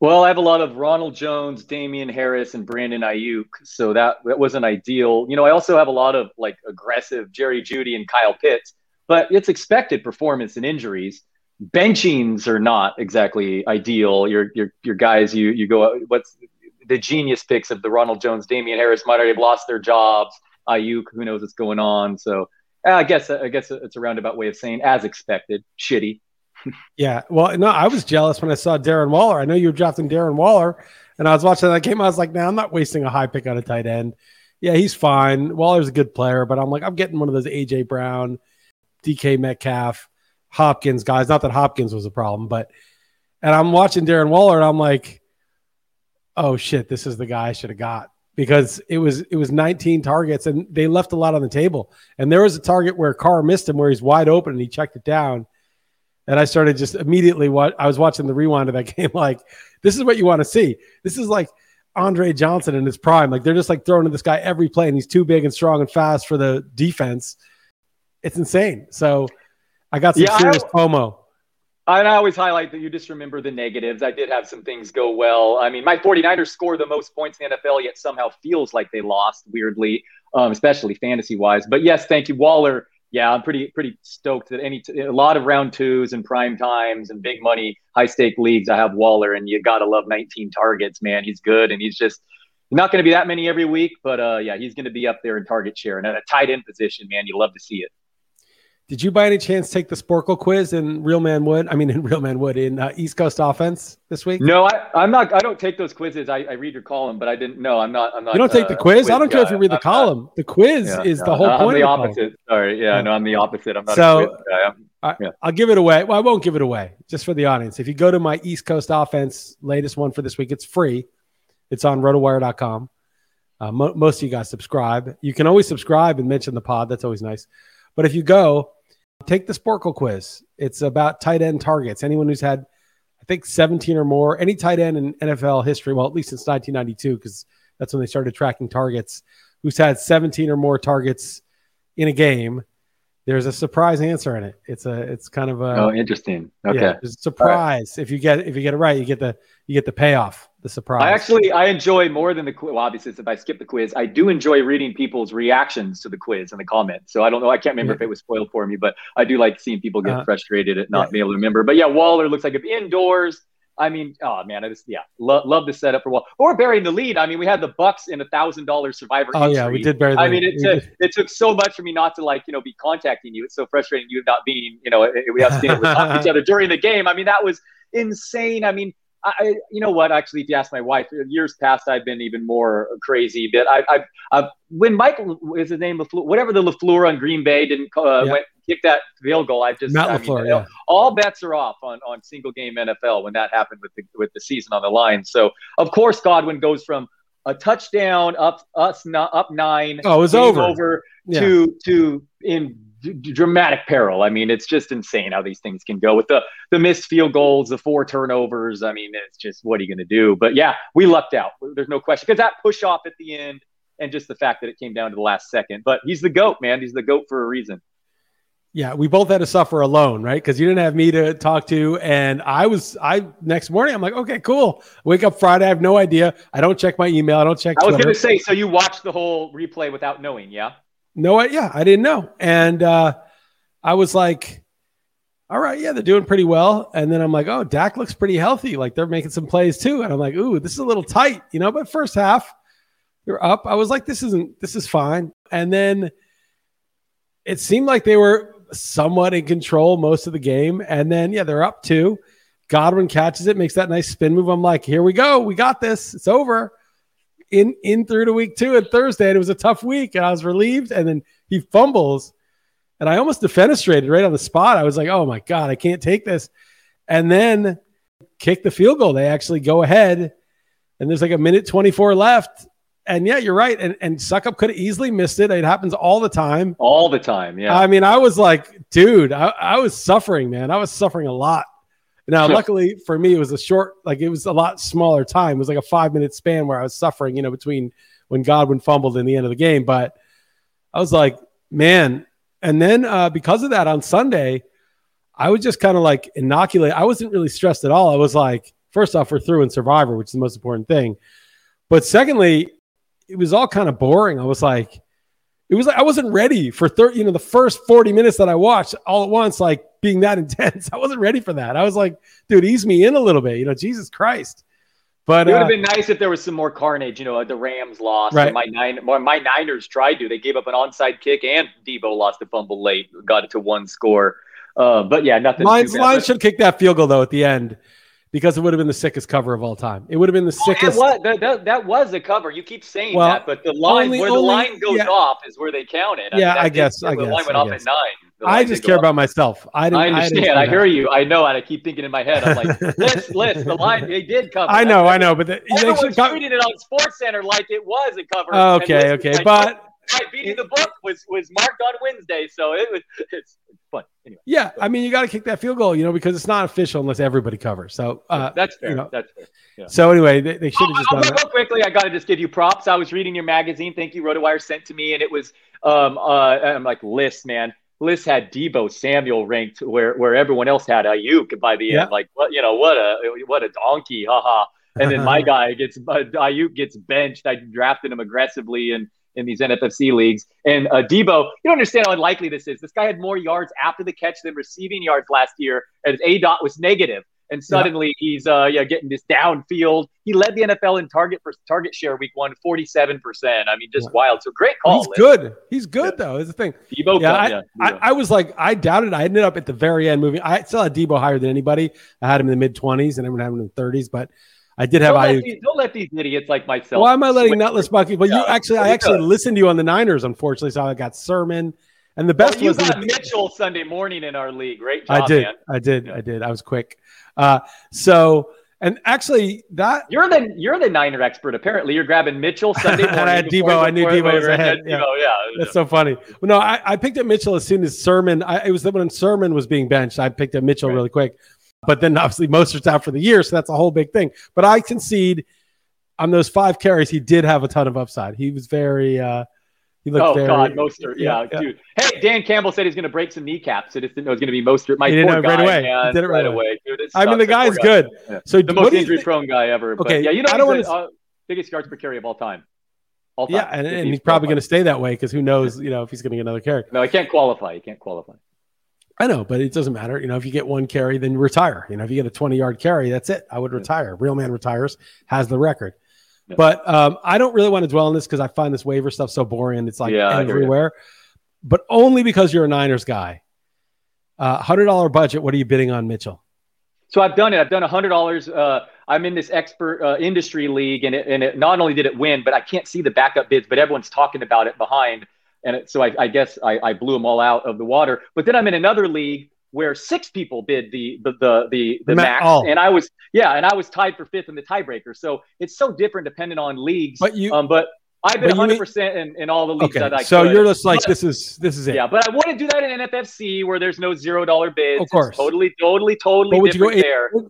Well, I have a lot of Ronald Jones, Damien Harris, and Brandon Aiyuk, so that that wasn't ideal. You know, I also have a lot of like aggressive Jerry Jeudy and Kyle Pitts, but it's expected performance and injuries. Benchings are not exactly ideal. Your your your guys, you you go what's the genius picks of the Ronald Jones, Damien Harris might already have lost their jobs. Aiyuk, who knows what's going on? So I guess I guess it's a roundabout way of saying as expected, shitty yeah. Well, no, I was jealous when I saw Darren Waller. I know you were drafting Darren Waller, and I was watching that game. I was like, "Now I'm not wasting a high pick on a tight end." Yeah, he's fine. Waller's a good player, but I'm like, I'm getting one of those AJ Brown, DK Metcalf, Hopkins guys. Not that Hopkins was a problem, but and I'm watching Darren Waller, and I'm like, oh shit, this is the guy I should have got because it was it was 19 targets and they left a lot on the table. And there was a target where Carr missed him where he's wide open and he checked it down and I started just immediately what I was watching the rewind of that game. Like, this is what you want to see. This is like Andre Johnson in his prime. Like they're just like throwing to this guy every play, and he's too big and strong and fast for the defense. It's insane. So I got some yeah, serious I, FOMO. I always highlight that you just remember the negatives. I did have some things go well. I mean, my 49ers score the most points in the NFL, yet somehow feels like they lost weirdly, um, especially fantasy wise. But yes, thank you, Waller yeah, I'm pretty pretty stoked that any t- a lot of round twos and prime times and big money high stake leagues. I have Waller, and you gotta love 19 targets, man. He's good, and he's just not going to be that many every week, but uh, yeah, he's going to be up there in target share and at a tight end position, man. You love to see it. Did you by any chance take the Sporcle quiz in Real Man Wood? I mean, in Real Man Wood in uh, East Coast offense this week? No, I, am not. I don't take those quizzes. I, I, read your column, but I didn't. No, I'm not. I'm not. You don't take uh, the quiz? quiz? I don't care if you read the column. The quiz yeah, is the whole I'm point. I'm the opposite. Sorry. Yeah, yeah, no, I'm the opposite. I'm not. So I, yeah. I'll give it away. Well, I won't give it away just for the audience. If you go to my East Coast offense latest one for this week, it's free. It's on rotowire.com. Uh, mo- most of you guys subscribe. You can always subscribe and mention the pod. That's always nice. But if you go, Take the Sporcle quiz. It's about tight end targets. Anyone who's had, I think, 17 or more, any tight end in NFL history, well, at least since 1992, because that's when they started tracking targets, who's had 17 or more targets in a game. There's a surprise answer in it. It's a, it's kind of a. Oh, interesting. Okay. Yeah, surprise. Right. If you get, if you get it right, you get the, you get the payoff the surprise. I actually I enjoy more than the quiz. Well, obviously, if I skip the quiz, I do enjoy reading people's reactions to the quiz and the comments. So I don't know. I can't remember yeah. if it was spoiled for me, but I do like seeing people get uh, frustrated at not yeah. being able to remember. But yeah, Waller looks like if indoors. I mean, oh man, I just yeah, lo- love the setup for Waller or burying the lead. I mean, we had the Bucks in a thousand dollar survivor. Oh yeah, we did bury. The I mean, it took, it took so much for me not to like you know be contacting you. It's so frustrating you not being you know we have to able to talk to each other during the game. I mean, that was insane. I mean, I, you know what? Actually, if you ask my wife, years past, I've been even more crazy. But I, I, I when Michael is his name, LaFleur, whatever the LaFleur on Green Bay didn't uh, yeah. went kick that field goal. I just Matt I LaFleur, mean, yeah. all bets are off on, on single game NFL when that happened with the with the season on the line. So of course Godwin goes from a touchdown up us not up nine. Oh, it was over. Over yeah. to to in d- dramatic peril. I mean, it's just insane how these things can go with the the missed field goals, the four turnovers. I mean, it's just what are you going to do? But yeah, we lucked out. There's no question because that push off at the end and just the fact that it came down to the last second. But he's the goat, man. He's the goat for a reason. Yeah, we both had to suffer alone, right? Because you didn't have me to talk to, and I was I next morning. I'm like, okay, cool. Wake up Friday. I have no idea. I don't check my email. I don't check. I was going to say, so you watched the whole replay without knowing, yeah? No, yeah, I didn't know. And uh, I was like, all right, yeah, they're doing pretty well. And then I'm like, oh, Dak looks pretty healthy. Like they're making some plays too. And I'm like, ooh, this is a little tight, you know. But first half, they're up. I was like, this isn't, this is fine. And then it seemed like they were somewhat in control most of the game. And then, yeah, they're up two. Godwin catches it, makes that nice spin move. I'm like, here we go. We got this. It's over in in through to week two and Thursday. And it was a tough week, and I was relieved. And then he fumbles, and I almost defenestrated right on the spot. I was like, "Oh my god, I can't take this!" And then kick the field goal. They actually go ahead, and there's like a minute 24 left. And yeah, you're right. And and Succop could have easily missed it. It happens all the time. All the time. Yeah. I mean, I was like, dude, I, I was suffering, man. I was suffering a lot. Now, luckily for me, it was a short, like it was a lot smaller time. It was like a five minute span where I was suffering, you know, between when Godwin fumbled and the end of the game. But I was like, man. And then uh, because of that on Sunday, I was just kind of like inoculate. I wasn't really stressed at all. I was like, first off, we're through in Survivor, which is the most important thing. But secondly, it was all kind of boring. I was like, it was like I wasn't ready for 30, you know, the first 40 minutes that I watched all at once, like being that intense. I wasn't ready for that. I was like, dude, ease me in a little bit, you know, Jesus Christ. But it would have uh, been nice if there was some more carnage. You know, the Rams lost. Right. My nine, my Niners tried to. They gave up an onside kick, and Deebo lost a fumble late, got it to one score. Uh, but yeah, nothing. Lions. Lions should kick that field goal though at the end because it would have been the sickest cover of all time. It would have been the Well, sickest. That, was, that, that, was a cover. You keep saying Well, that, but the line only- where the only- line goes yeah. off is where they count it. Yeah, that I guess, I guess. The line went I off guess. at nine. I just care go about myself. I didn't. I understand. I, about- hear you. I know. And I keep thinking in my head, I'm like, Liss, Liss. The line they did cover. I know, That's- I know, but the, they Everyone's should come- treating it on Sports Center like it was a cover. Okay, okay, like, but right, beating the book was was marked on Wednesday, so it was it's fun. Anyway, yeah, I mean, you got to kick that field goal, you know, because it's not official unless everybody covers. So, uh, that's fair. you know, that's fair. Yeah. so anyway, they, they should have just Oh, done real, that. real quickly, I got to just give you props. I was reading your magazine. Thank you, RotoWire sent to me, and it was um uh I'm like Liss man. Liss had Deebo Samuel ranked where where everyone else had Aiyuk by the Yeah. end. Like what you know what a what a donkey, haha. And then my guy gets uh, Aiyuk gets benched. I drafted him aggressively in in these NFFC leagues. And uh, Deebo, you don't understand how unlikely this is. This guy had more yards after the catch than receiving yards last year, and his A dot was negative. And suddenly he's uh yeah getting this downfield. He led the NFL in target for target share week one, 47%. I mean, just Yeah. wild. So great call. He's Liss. good. He's good though. Is the thing. Deebo, Yeah, yeah, I, yeah, I, I was like, I doubted. I ended up at the very end moving. I still had Deebo higher than anybody. I had him in the mid twenties, and everyone had him in the thirties. But I did have don't, let I. these, don't let these idiots like myself. Why am I letting nutless bucky? But you actually, I actually listened to you on the Niners. Unfortunately, so I got Sermon, and the Well, best you was got the- Mitchell Sunday morning in our league. Great job, I did, man. I did. I did. I was quick. Uh, so, and actually, that You're the you're the Niner expert. Apparently, you're grabbing Mitchell Sunday And I morning. had Deebo. I knew Deebo was ahead. Deebo, Yeah. yeah. That's so funny. Well, no, I, I picked up Mitchell as soon as Sermon. I, it was when Sermon was being benched. I picked up Mitchell Right. really quick, but then obviously Mostert's out for the year, so that's a whole big thing. But I concede on those five carries, he did have a ton of upside. He was very. uh He looked Oh very. God, Mostert, yeah, yeah. dude. Hey, Dan Campbell said he's going to break some kneecaps. I just didn't know it was going to be Mostert. My He didn't know right guy, away. He man, did it right away. Dude, I mean, the guy's guy. good. Yeah. So The most injury-prone guy ever. But Okay, yeah, you know, I don't he's wanna- the uh, biggest yards per carry of all time. All time. Yeah, and, and he's he's probably going to stay that way because who knows, you know, if he's going to get another carry. No, he can't qualify. He can't qualify. I know, but it doesn't matter. You know, if you get one carry, then you retire. You know, if you get a 20 yard carry, that's it. I would retire. Real man retires, has the record. Yeah. But um, I don't really want to dwell on this because I find this waiver stuff so boring. It's like Yeah, I hear you. everywhere, but only because you're a Niners guy. Uh, $100 budget. What are you bidding on Mitchell? So I've done it. I've done a hundred dollars. Uh, I'm in this expert uh, industry league, and it, and it not only did it win, but I can't see the backup bids, but everyone's talking about it behind, and it, so I, I guess I, I blew them all out of the water. But then I'm in another league where six people bid the the the the, the Ma- max, all. and I was yeah, and I was tied for fifth in the tiebreaker. So it's so different depending on leagues. But you- um, but I've been 100 percent in, in all the leagues Okay, that I so could. you're just like But- this is this is it. yeah, but I wouldn't do that in NFFC where there's no zero dollar bids. Of course. It's totally, totally, totally But would you go different there.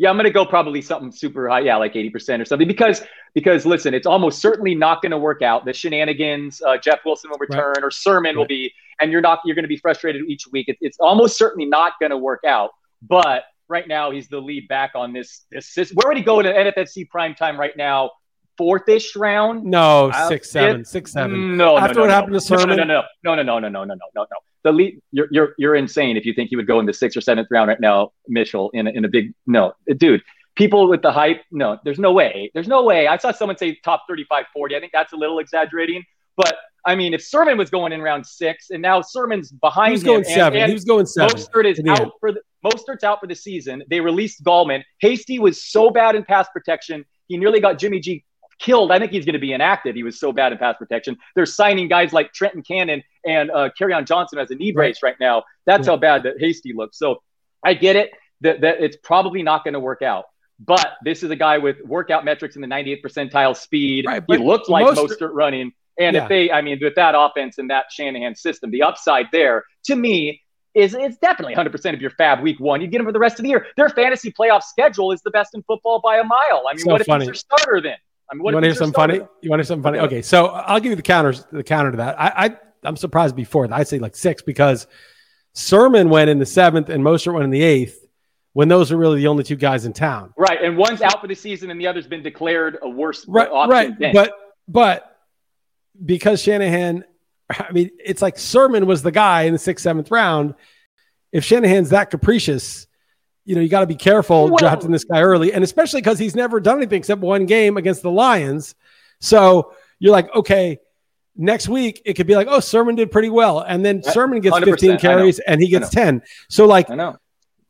Yeah, I'm gonna go probably something super high, yeah, like 80% or something. Because because listen, it's almost certainly not gonna work out. The shenanigans, uh, Jeff Wilson will return or Sermon will be, and you're not you're gonna be frustrated each week. It, it's almost certainly not gonna work out. But right now he's the lead back on this this, this where would he go to NFFC prime time right now? Fourth-ish round? No, Uh, six, seven, six, seven. No, After no, what no, happened no. to Sermon? No, no, no, no, no, no, no, no, no, no, no, no. The lead, you're you're you're insane if you think he would go in the sixth or seventh round right now, Mitchell, in a, in a big no, dude. People with the hype, no, there's no way. There's no way. I saw someone say top 35, 40. I think that's a little exaggerating, but I mean, if Sermon was going in round six, and now Sermon's behind He was him, going and- seven. and he was going seven. Mostert is out end. for the Mostert's out for the season. They released Gallman. Hasty was so bad in pass protection, he nearly got Jimmy G killed. I think he's going to be inactive. He was so bad in pass protection. They're signing guys like Trenton Cannon and uh, Kerryon Johnson as a knee brace right now. That's Yeah. how bad that Hasty looks. So I get it that, that it's probably not going to work out. But this is a guy with workout metrics in the 98th percentile speed. Right, he looked like Mostert- Mostert running. And Yeah. if they, I mean, with that offense and that Shanahan system, the upside there to me is it's definitely 100% of your fab week one. You get them for the rest of the year. Their fantasy playoff schedule is the best in football by a mile. I mean, So what if funny. he's their starter then? I mean, what you want to hear something starter funny? You want to hear something funny? Okay. So I'll give you the counters. The counter to that. I, I I'm surprised before. I'd say like six because Sermon went in the seventh and Mostert went in the eighth. when those are really the only two guys in town. Right, and one's out for the season, and the other's been declared a worse Right, right. But but because Shanahan, I mean, it's like Sermon was the guy in the sixth, seventh round. If Shanahan's that capricious, you know, you got to be careful Well- drafting this guy early, and especially because he's never done anything except one game against the Lions. So you're like, okay, next week it could be like, oh, Sermon did pretty well, and then Sermon gets 15 carries and he gets 10. So like I know.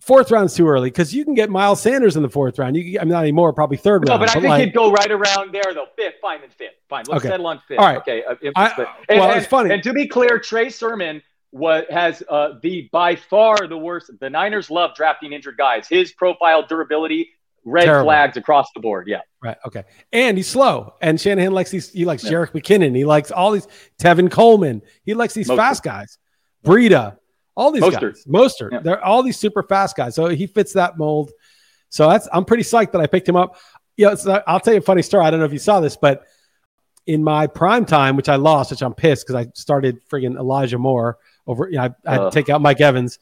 Fourth round's too early because you can get Miles Sanders in the fourth round. You can, I mean, not anymore, probably third No, round. but I think like- he'd go right around there though. Fifth, fine, then fifth. Fine, let's Okay. settle on fifth. All right. Okay. uh, I- but- well, and, it's funny. And to be clear, Trey Sermon what has uh, the by far the worst. The Niners love drafting injured guys. His profile, durability, red Terrible. flags across the board. Yeah. Right. Okay. And he's slow. And Shanahan likes these. He likes Yeah. Jerick McKinnon. He likes all these Tevin Coleman. He likes these Mostert. fast guys. Breida. All these Mostert. guys. Mostert. Yeah. They're all these super fast guys. So he fits that mold. So that's I'm pretty psyched that I picked him up. Yeah. So I'll tell you a funny story. I don't know if you saw this, but in my prime time, which I lost, which I'm pissed because I started friggin' Elijah Moore over. You know, I, I had to take out Mike Evans.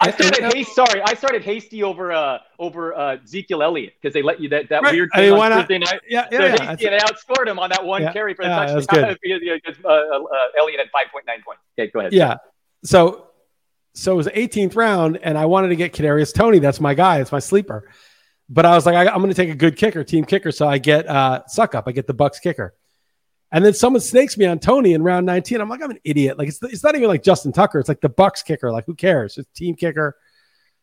I And- and- started hasty. Sorry, I started hasty over uh over uh Ezekiel Elliott because they let you that that Right. weird I thing mean, on not? Thursday night. Yeah. Yeah. They're yeah. hasty, and I outscored him on that one Yeah. carry for the Yeah, that touchdown. good. Because, because, uh, uh, Elliott had five point nine points. Okay, go ahead. Yeah. So so it was the 18th round, and I wanted to get Kadarius Toney. That's my guy. It's my sleeper. But I was like, I, I'm going to take a good kicker, team kicker. So I get uh, Succop. I get the Bucks kicker. And then someone snakes me on Toney in round 19. I'm like, I'm an idiot. Like it's it's not even like Justin Tucker. It's like the Bucks kicker. Like who cares? It's team kicker.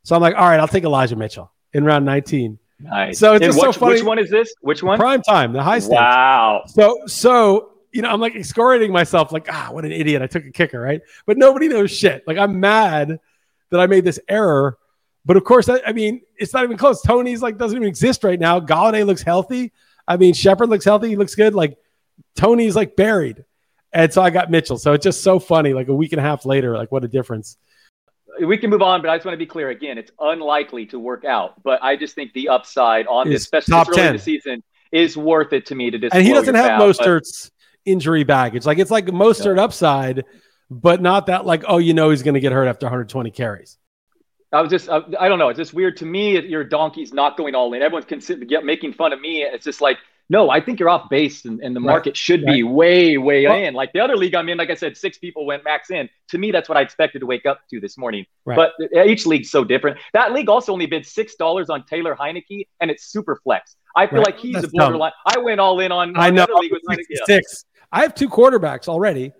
So I'm like, all right, I'll take Elijah Mitchell in round 19. Nice. So it's just so which, funny. Which one is this? Which one? Prime time, the high stakes. Wow. So, so you know, I'm like excoriating myself, like, ah, what an idiot! I took a kicker, right? But nobody knows shit. Like, I'm mad that I made this error. But of course, I, I mean, it's not even close. Toney's like doesn't even exist right now. Golladay looks healthy. I mean, Shepard looks healthy. He looks good. Like Toney's like buried, and so I got Mitchell. So it's just so funny. Like a week and a half later, like what a difference. We can move on, but I just want to be clear again. It's unlikely to work out, but I just think the upside on this, especially top this early in the season, is worth it to me to just. And he doesn't have bow, but- Mostert's injury baggage. Like it's like Mostert upside, but not that like oh you know he's going to get hurt after 120 carries. I was just, I, I don't know. It's just weird to me. Your donkey's not going all in. Everyone's consider, get, making fun of me. It's just like, no, I think you're off base, and, and the Right. market should be way, way Well- in. Like the other league I'm in, like I said, six people went max in. To me, that's what I expected to wake up to this morning. Right. But uh, each league's so different. That league also only bid six dollars on Taylor Heinicke, and it's super flex. I feel Right. like he's That's a borderline. I went all in on. I know. League with Heinicke. Six. I have two quarterbacks already.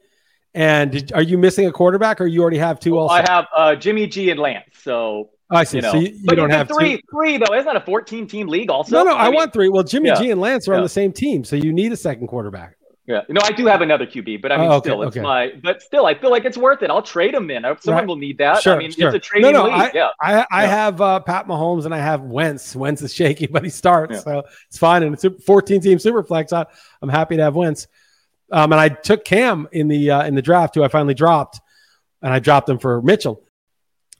And did, are you missing a quarterback, or you already have two? Also, I have uh, Jimmy G and Lance. So Oh, I see. you know, so you, you don't have three. two. Three though. Isn't that a 14 team league? Also, No, no. I, mean, want three. Well, Jimmy yeah. G and Lance are on the same team, so you need a second quarterback. Yeah, no, I do have another QB, but I mean, Oh, okay, still, it's okay. my. But still, I feel like it's worth it. I'll trade him in. I hope Someone Right. will need that. Sure, I mean, sure. it's a trading No, no, league. yeah, I, I Yeah. have uh, Pat Mahomes and I have Wentz. Wentz is shaky, but he starts, Yeah. so it's fine. And it's a 14 team super flex. I, I'm happy to have Wentz. Um, and I took Cam in the uh, in the draft, who I finally dropped, and I dropped him for Mitchell.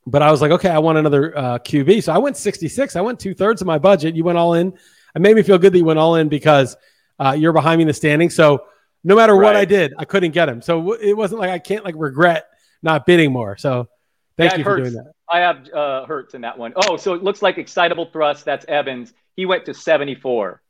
But I was like, okay, I want another uh, QB, so I went 66. I went two thirds of my budget. You went all in. It made me feel good that you went all in because uh, you're behind me in the standing. So no matter what I did, I couldn't get him. So w- it wasn't like I can't like regret not bidding more. So thank Yeah, you for hurts. doing that. I have uh, Hurts in that one. Oh, so it looks like excitable thrust. That's Evans. He went to 74.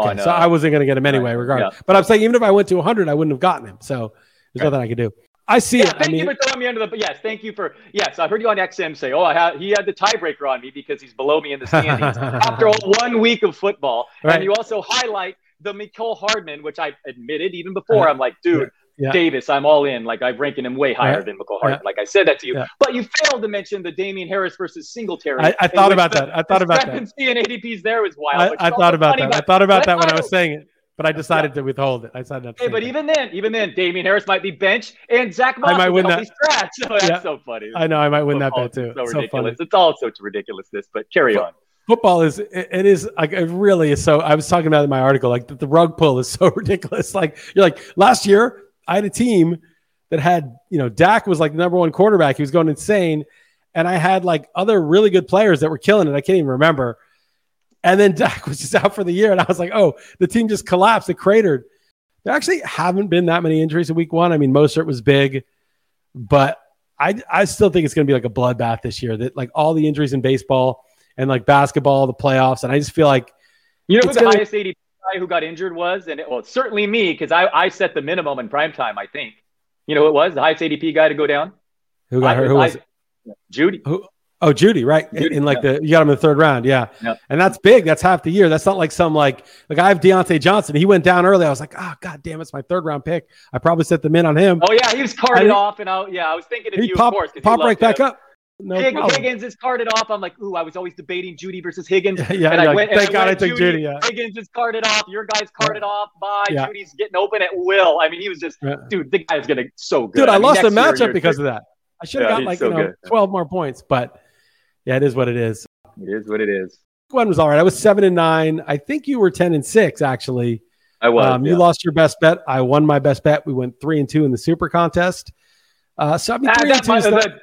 Okay, on, so uh, I wasn't going to get him anyway, right, regardless. yeah. But I'm saying even if I went to 100, I wouldn't have gotten him. So there's nothing I could do. I see Yeah, it. I thank mean, you for throwing me under the. Yes, thank you for. Yes, I heard you on XM say, "Oh, I had, he had the tiebreaker on me because he's below me in the standings after one week of football." Right. And you also highlight the Mecole Hardman, which I admitted even before. Uh, I'm like, dude, yeah. Davis, I'm all in. Like I'm ranking him way higher Yeah. than Mecole Hardman. Like I said that to you, Yeah. but you failed to mention the Damian Harris versus Singletary. I, I thought about the that. I thought about that. discrepancy in ADPs there was wild. I, I thought about that. I thought about that when I was saying it, but I decided to withhold it. I decided not to. Hey, but it. even then, even then, Damian Harris might be bench, and Zach Moss I might win healthy scratch. So oh, that's Yeah. so funny. I know I might win that bet too. So So, ridiculous. funny. It's all such ridiculousness. But carry on. Football is it, is like it really is so. I was talking about in my article. Like the, the rug pull is so ridiculous. Like you're like last year, I had a team that had you know Dak was like the number one quarterback. He was going insane, and I had like other really good players that were killing it. I can't even remember. And then Dak was just out for the year, and I was like, oh, the team just collapsed. It cratered. There actually haven't been that many injuries in week one. I mean, Mostert was big, but I I still think it's going to be like a bloodbath this year. That like all the injuries in baseball, and like basketball, the playoffs, and I just feel like You know who the gonna- highest ADP guy who got injured was? And it, well, certainly me because I, I set the minimum in prime time, I think. You know who it was? The highest ADP guy to go down? who got I- hurt? Who was I- it? Jeudy. Oh, Jeudy, right? In- Jeudy, in like the you got him in the third round, yeah. Yeah. And that's big. That's half the year. That's not like some like like I have Diontae Johnson. He went down early. I was like, oh god damn, it's my third round pick. I probably set them in on him. Oh, yeah, he was carded I- off. And I, yeah, I was thinking of he you, popped of course. pop right back him. up. No Hig- Higgins is carded off. I'm like, ooh, I was always debating Jeudy versus Higgins. Yeah, and I like, went, thank I God went I took Jeudy. Yeah. Higgins is carded off. Your guy's carded off. Bye. Yeah. Jeudy's getting open at will. I mean, he was just, Yeah. dude, the guy's to so good. Dude, I, mean, lost the next year, matchup because of that. I should have Yeah, got like so you know good. 12 more points, but yeah, it is what it is. It is what it is. One was all right. I was seven and nine. I think you were 10 and six, actually. I was. Um, yeah. You lost your best bet. I won my best bet. We went three and two in the super contest. Uh, so I mean, three that and two might- the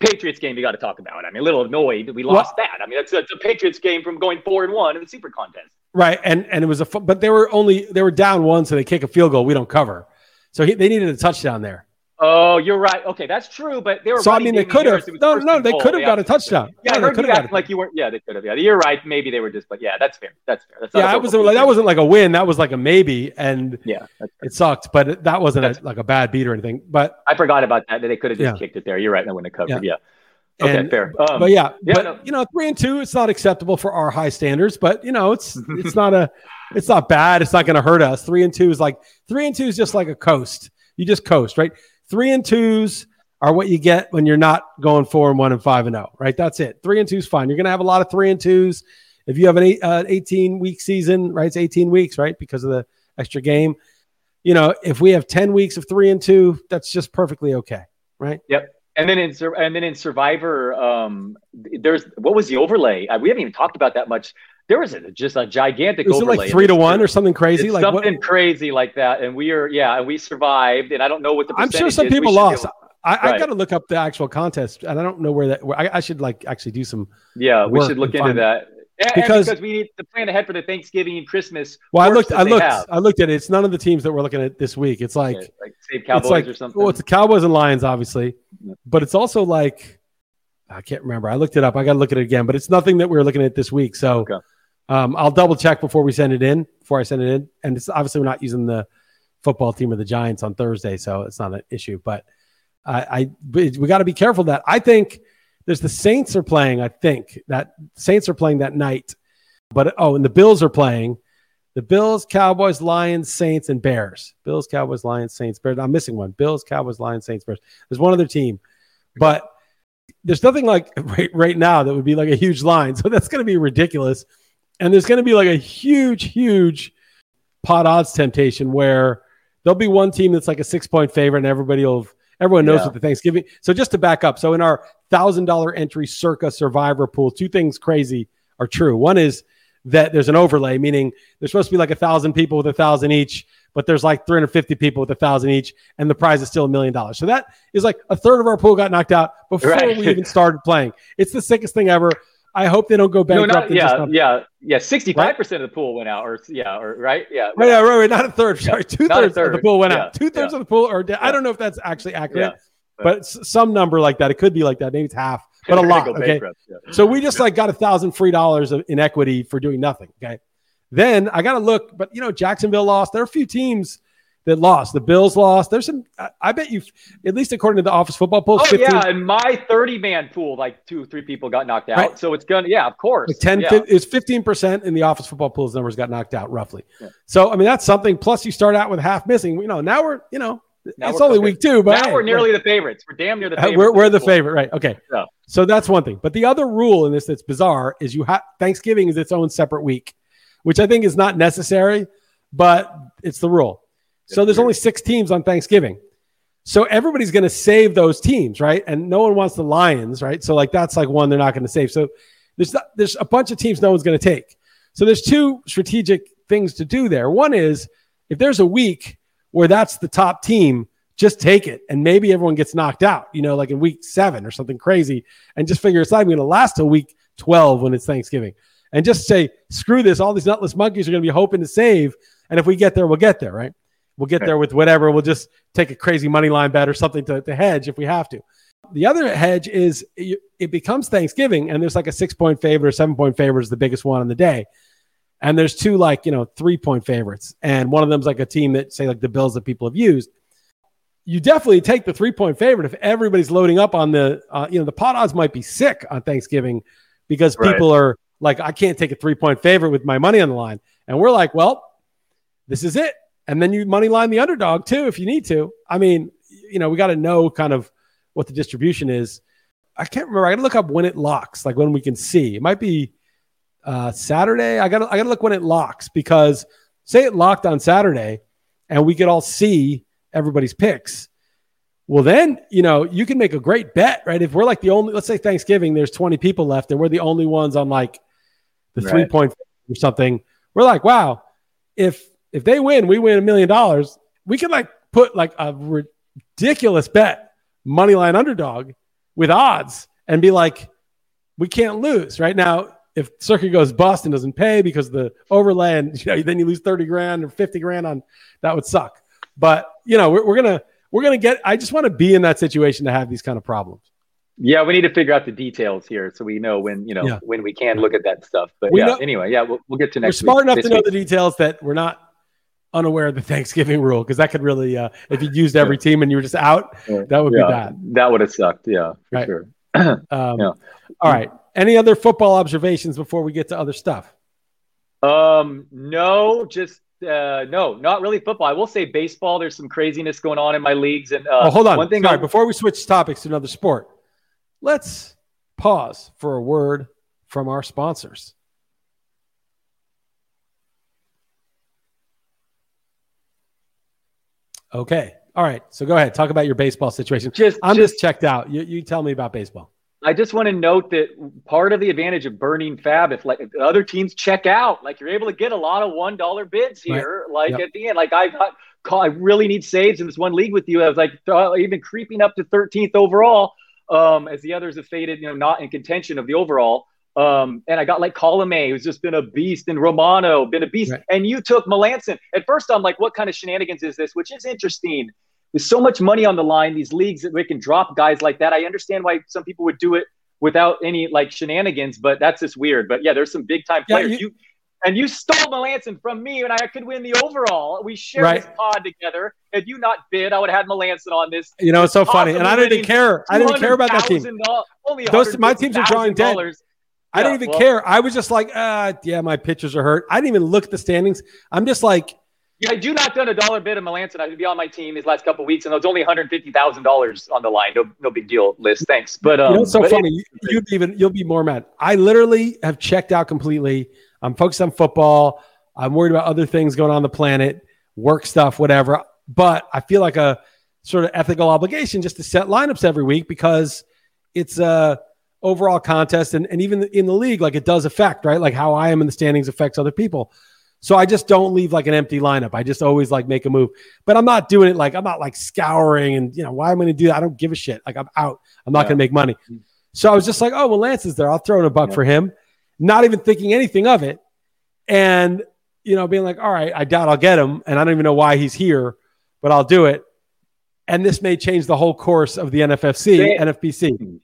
Patriots game you got to talk about. I mean, a little annoyed that we lost that. I mean, it's a, it's a Patriots game from going four and one in the super contest. right, and and it was a, but they were only they were down one, so they kick a field goal. We don't cover, so he, they needed a touchdown there. Oh, you're right. Okay, that's true. But they were. So I mean, they could have Harris. It was no, no, they could have got a touchdown. Yeah, No, I they heard could you have got like you weren't. Yeah, they could have. Yeah, you're right. Maybe they were just. But yeah, that's fair. That's fair. That's Yeah, I was like that wasn't like a win. That was like a maybe, and Yeah, it sucked. But that wasn't a, like a bad beat or anything. But I forgot about that. That they could have just Yeah. kicked it there. You're right. I wouldn't have covered. Yeah. Yeah. Okay, And- fair. Um, but yeah, yeah, but no. you know, three and two, it's not acceptable for our high standards. But you know, it's it's not a, it's not bad. It's not going to hurt us. Three and two is like three and two is just like a coast. You just coast, right? Three and twos are what you get when you're not going four and one and five and zero, right? That's it. Three and two is fine. You're going to have a lot of three and twos. If you have an eight, uh, 18 week season, right? It's 18 weeks, right? Because of the extra game. You know, if we have 10 weeks of three and two, that's just perfectly okay, right? Yep. And then in and then in Survivor, um, there's what was the overlay? Uh, we haven't even talked about that much. There was a, just a gigantic Was it like three to one or something crazy? It's like something what, crazy like that, and we are yeah, and we survived. And I don't know what the I'm sure some is. People lost. I, I got to look up the actual contest, and I don't know where that. Where, I, I should like actually do some. yeah, we should look into that. And- and Because- because we need to plan ahead for the Thanksgiving and Christmas. Well, I looked. I looked. have. I looked at it. It's none of the teams that we're looking at this week. It's like Okay, like save Cowboys it's like or something. well, it's the Cowboys and Lions, obviously, but it's also like I can't remember. I looked it up. I got to look at it again, but it's nothing that we're looking at this week. So Okay. Um, I'll double check before we send it in. Before I send it in, and it's obviously we're not using the football team of the Giants on Thursday, so it's not an issue. But I, I we got to be careful that I think there's the Saints are playing. I think that Saints are playing that night, but oh, and the Bills are playing. The Bills, Cowboys, Lions, Saints, and Bears. Bills, Cowboys, Lions, Saints, Bears. I'm missing one. Bills, Cowboys, Lions, Saints, Bears. There's one other team, but there's nothing like right, right now that would be like a huge line. So that's going to be ridiculous. And there's going to be like a huge, huge pot odds temptation where there'll be one team that's like a six point favorite and everybody will, everyone knows Yeah. what the Thanksgiving. So just to back up. So in our thousand dollar entry circa survivor pool, two things crazy are true. One is that there's an overlay, meaning there's supposed to be like a thousand people with a thousand each, but there's like 350 people with a thousand each, and the prize is still a million dollars. So that is like a third of our pool got knocked out before Right. we even started playing. It's the sickest thing ever. I hope they don't go no, bankrupt. not, yeah, yeah, yeah. Sixty-five percent of the pool went out, or yeah, or right, yeah, Right, yeah, right, right. Not a third. Sorry, two not a thirds of the pool went Yeah, out. Two thirds yeah. of the pool, or I don't know if that's actually accurate, Yeah. but some number like that. It could be like that. Maybe it's half, but a lot. Okay, yeah. so we just like got a thousand free dollars of- in equity for doing nothing. Okay. Then I got to look, but you know, Jacksonville lost. There are a few teams that lost. The Bills lost. There's some, I, I bet you, at least according to the office football poll, Oh 15, yeah, and my thirty-man pool, like two, three people got knocked out. Right. So it's gonna, yeah, of course, like 10, yeah. it's 15% in the office football pools numbers got knocked out roughly. Yeah. So, I mean, that's something. Plus you start out with half missing, you know, now we're, you know, Now it's only week two, but now hey, we're nearly the favorites. We're damn near the favorites. We're, we're the pool. favorite, right? Okay. So that's one thing. But the other rule in this that's bizarre is you have Thanksgiving is its own separate week, which I think is not necessary, but it's the rule. So there's only six teams on Thanksgiving. So everybody's going to save those teams, right? And no one wants the Lions, right? So like that's like one they're not going to save. So there's not, there's a bunch of teams no one's going to take. So there's two strategic things to do there. One is if there's a week where that's the top team, just take it and maybe everyone gets knocked out, you know, like in week seven or something crazy, and just figure it's not going to last till week 12 when it's Thanksgiving. And just say, screw this, all these nutless monkeys are going to be hoping to save. And if we get there, we'll get there, right? We'll get there with whatever. We'll just take a crazy money line bet or something to, to hedge if we have to. The other hedge is it becomes Thanksgiving and there's like a six point favorite or seven point favorite is the biggest one on the day. And there's two like, you know, three point favorites. And one of them's like a team that say like the Bills that people have used. You definitely take the three point favorite if everybody's loading up on the, uh, you know, the pot odds might be sick on Thanksgiving because right. people are like, I can't take a three point favorite with my money on the line. And we're like, well, this is it. And then you money line the underdog too if you need to. I mean, you know, we got to know kind of what the distribution is. I can't remember. I got to look up when it locks, like when we can see. It might be uh, Saturday. I got to I got to look when it locks because say it locked on Saturday, and we could all see everybody's picks. Well, then you know you can make a great bet, right? If we're like the only, let's say Thanksgiving, there's 20 people left, and we're the only ones on like the right. three point or something. We're like, wow, if if they win, we win a million dollars. We could like put like a ridiculous bet, money line underdog with odds, and be like, we can't lose right now. If Circa goes bust and doesn't pay because the overlay, and you know, then you lose thirty grand or fifty grand on that would suck. But you know, we're, we're gonna we're gonna get. I just want to be in that situation to have these kind of problems. Yeah, we need to figure out the details here so we know when you know yeah. when we can look at that stuff. But we yeah, know, anyway, yeah, we'll, we'll get to next. We're smart week, enough to know the details that we're not unaware of the Thanksgiving rule because that could really, uh, if you used every team and you were just out, that would yeah, be bad. That would have sucked. Yeah, for right. sure. um, yeah. All right. Any other football observations before we get to other stuff? Um, no, just uh, no, not really football. I will say baseball. There's some craziness going on in my leagues. And uh, oh, hold on. One thing. Sorry, I, before we switch topics to another sport, let's pause for a word from our sponsors. Okay. All right. So go ahead. Talk about your baseball situation. Just, I'm just, just checked out. You, you tell me about baseball. I just want to note that part of the advantage of burning fab, if like if other teams check out, like you're able to get a lot of one dollar bids here. Right. Like yep. at the end, like I got, call, I really need saves in this one league with you. I was like even creeping up to 13th overall, um, as the others have faded, you know, not in contention of the overall. Um, and I got like Colomé, who's just been a beast, and Romano, been a beast. Right. And you took Melancon. At first, I'm like, what kind of shenanigans is this? Which is interesting. There's so much money on the line. These leagues that we can drop guys like that. I understand why some people would do it without any like shenanigans, but that's just weird. But yeah, there's some big time players. Yeah, you, you, and you stole Melancon from me, and I could win the overall. We shared right. this pod together. Had you not bid, I would have had Melancon on this. You know, it's so funny, and I didn't care. I didn't care about that team. Only Those my teams are drawing dead. I didn't even well, care. I was just like, uh, yeah, my pitchers are hurt. I didn't even look at the standings. I'm just like, yeah, I do not done a dollar bid of Melancon. I'd be on my team these last couple weeks, and it was only one hundred fifty thousand dollars on the line. No, no big deal, Liss. Thanks, but um, you know, it's so funny. It, you, would even you'll be more mad. I literally have checked out completely. I'm focused on football. I'm worried about other things going on the planet, work stuff, whatever. But I feel like a sort of ethical obligation just to set lineups every week because it's a uh, overall contest and, and even in the league, like it does affect, right? Like how I am in the standings affects other people. So I just don't leave like an empty lineup. I just always like make a move, but I'm not doing it like I'm not like scouring and you know why am I going to do that? I don't give a shit. Like I'm out. I'm not yeah. going to make money. Mm-hmm. So I was just like, oh well, Lance is there. I'll throw in a buck yeah. for him, not even thinking anything of it, and you know being like, all right, I doubt I'll get him, and I don't even know why he's here, but I'll do it. And this may change the whole course of the NFFC, NFBC.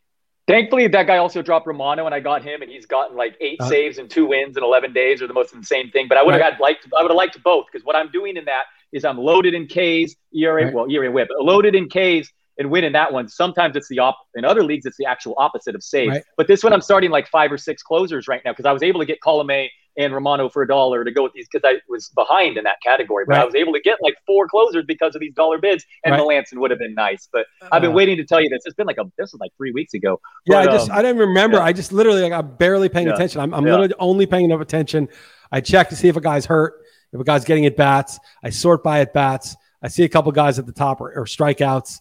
Thankfully, that guy also dropped Romano, and I got him, and he's gotten like eight uh, saves and two wins in eleven days, or the most insane thing. But I would have right. had liked, I would have liked both because what I'm doing in that is I'm loaded in Ks, ERA, right. well ERA whip, loaded in Ks, and winning that one. Sometimes it's the op. In other leagues, it's the actual opposite of saves. Right. But this one, I'm starting like five or six closers right now because I was able to get Colomé and Romano for a dollar to go with these because I was behind in that category. But right. I was able to get like four closers because of these dollar bids, and right. Melancon would have been nice. But uh, I've been uh. waiting to tell you this. It's been like a this was like three weeks ago. Yeah, but, I just um, I don't remember. Yeah. I just literally like I'm barely paying yeah. attention. I'm, I'm yeah. literally only paying enough attention. I check to see if a guy's hurt, if a guy's getting at bats. I sort by at bats. I see a couple guys at the top or, or strikeouts.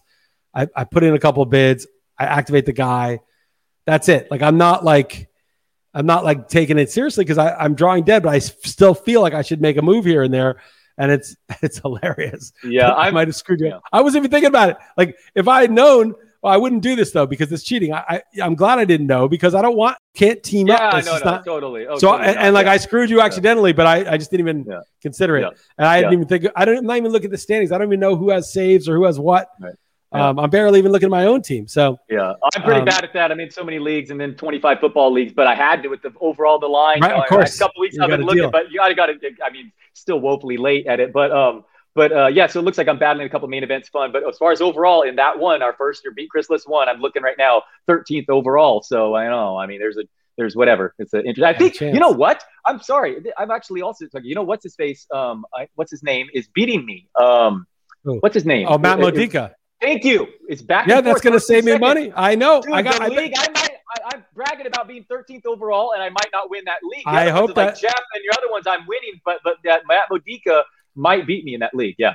I, I put in a couple bids. I activate the guy. That's it. Like I'm not like I'm not like taking it seriously because I'm drawing dead, but I still feel like I should make a move here and there. And it's it's hilarious. Yeah, I might have screwed you. Yeah. I wasn't even thinking about it. Like if I had known, well, I wouldn't do this though because it's cheating. I, I am glad I didn't know because I don't want can't team yeah, up. Yeah, no, no, not, totally. Oh, so totally and, and, like yeah. I screwed you accidentally, but I, I just didn't even consider it, and I didn't even think. I don't I'm not even look at the standings. I don't even know who has saves or who has what. Right. Yeah. Um, I'm barely even looking at my own team. So Yeah, I'm pretty Um, bad at that. I'm in so many leagues and then 25 football leagues, but I had to with the overall the line. Right, you know, of course. A couple weeks You I've been gotta looking, deal. but you got to got to. I mean, still woefully late at it, but um, but uh, yeah. So it looks like I'm battling a couple main events, fun. But as far as overall in that one, our first year beat Chris Liss one. I'm looking right now 13th overall. So I know. I mean, there's a there's whatever. It's an interesting. I think chance. you know what? I'm sorry. I'm actually also talking. you know what's his face? Um, I, what's his name is beating me. Um, Who? what's his name? oh, Matt It- it- Modica. Thank you. It's back. Yeah, that's going to save me money. I know. Dude, I got. the I, league, I might. I, I'm bragging about being 13th overall, and I might not win that league. I hope is like that- Jeff and your other ones, I'm winning, but but that Matt Modica might beat me in that league. Yeah.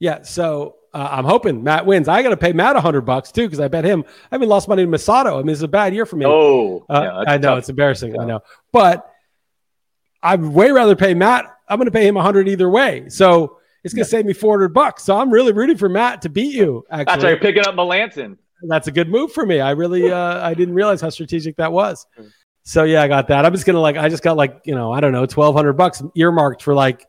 yeah. So uh, I'm hoping Matt wins. I got to pay Matt a hundred bucks too because I bet him. I haven't lost money to Masato. I mean, it's a bad year for me. Oh, Uh, yeah, I know tough. it's embarrassing. I know, but I'd way rather pay Matt. I'm going to pay him a hundred either way. So it's going to save me 400 bucks. So I'm really rooting for Matt to beat you. Actually, That's you're picking up Melancon. that's a good move for me. I really, uh, I didn't realize how strategic that was. Mm. So yeah, I got that. I'm just gonna like, I just got like, you know, I don't know, 1200 bucks earmarked for like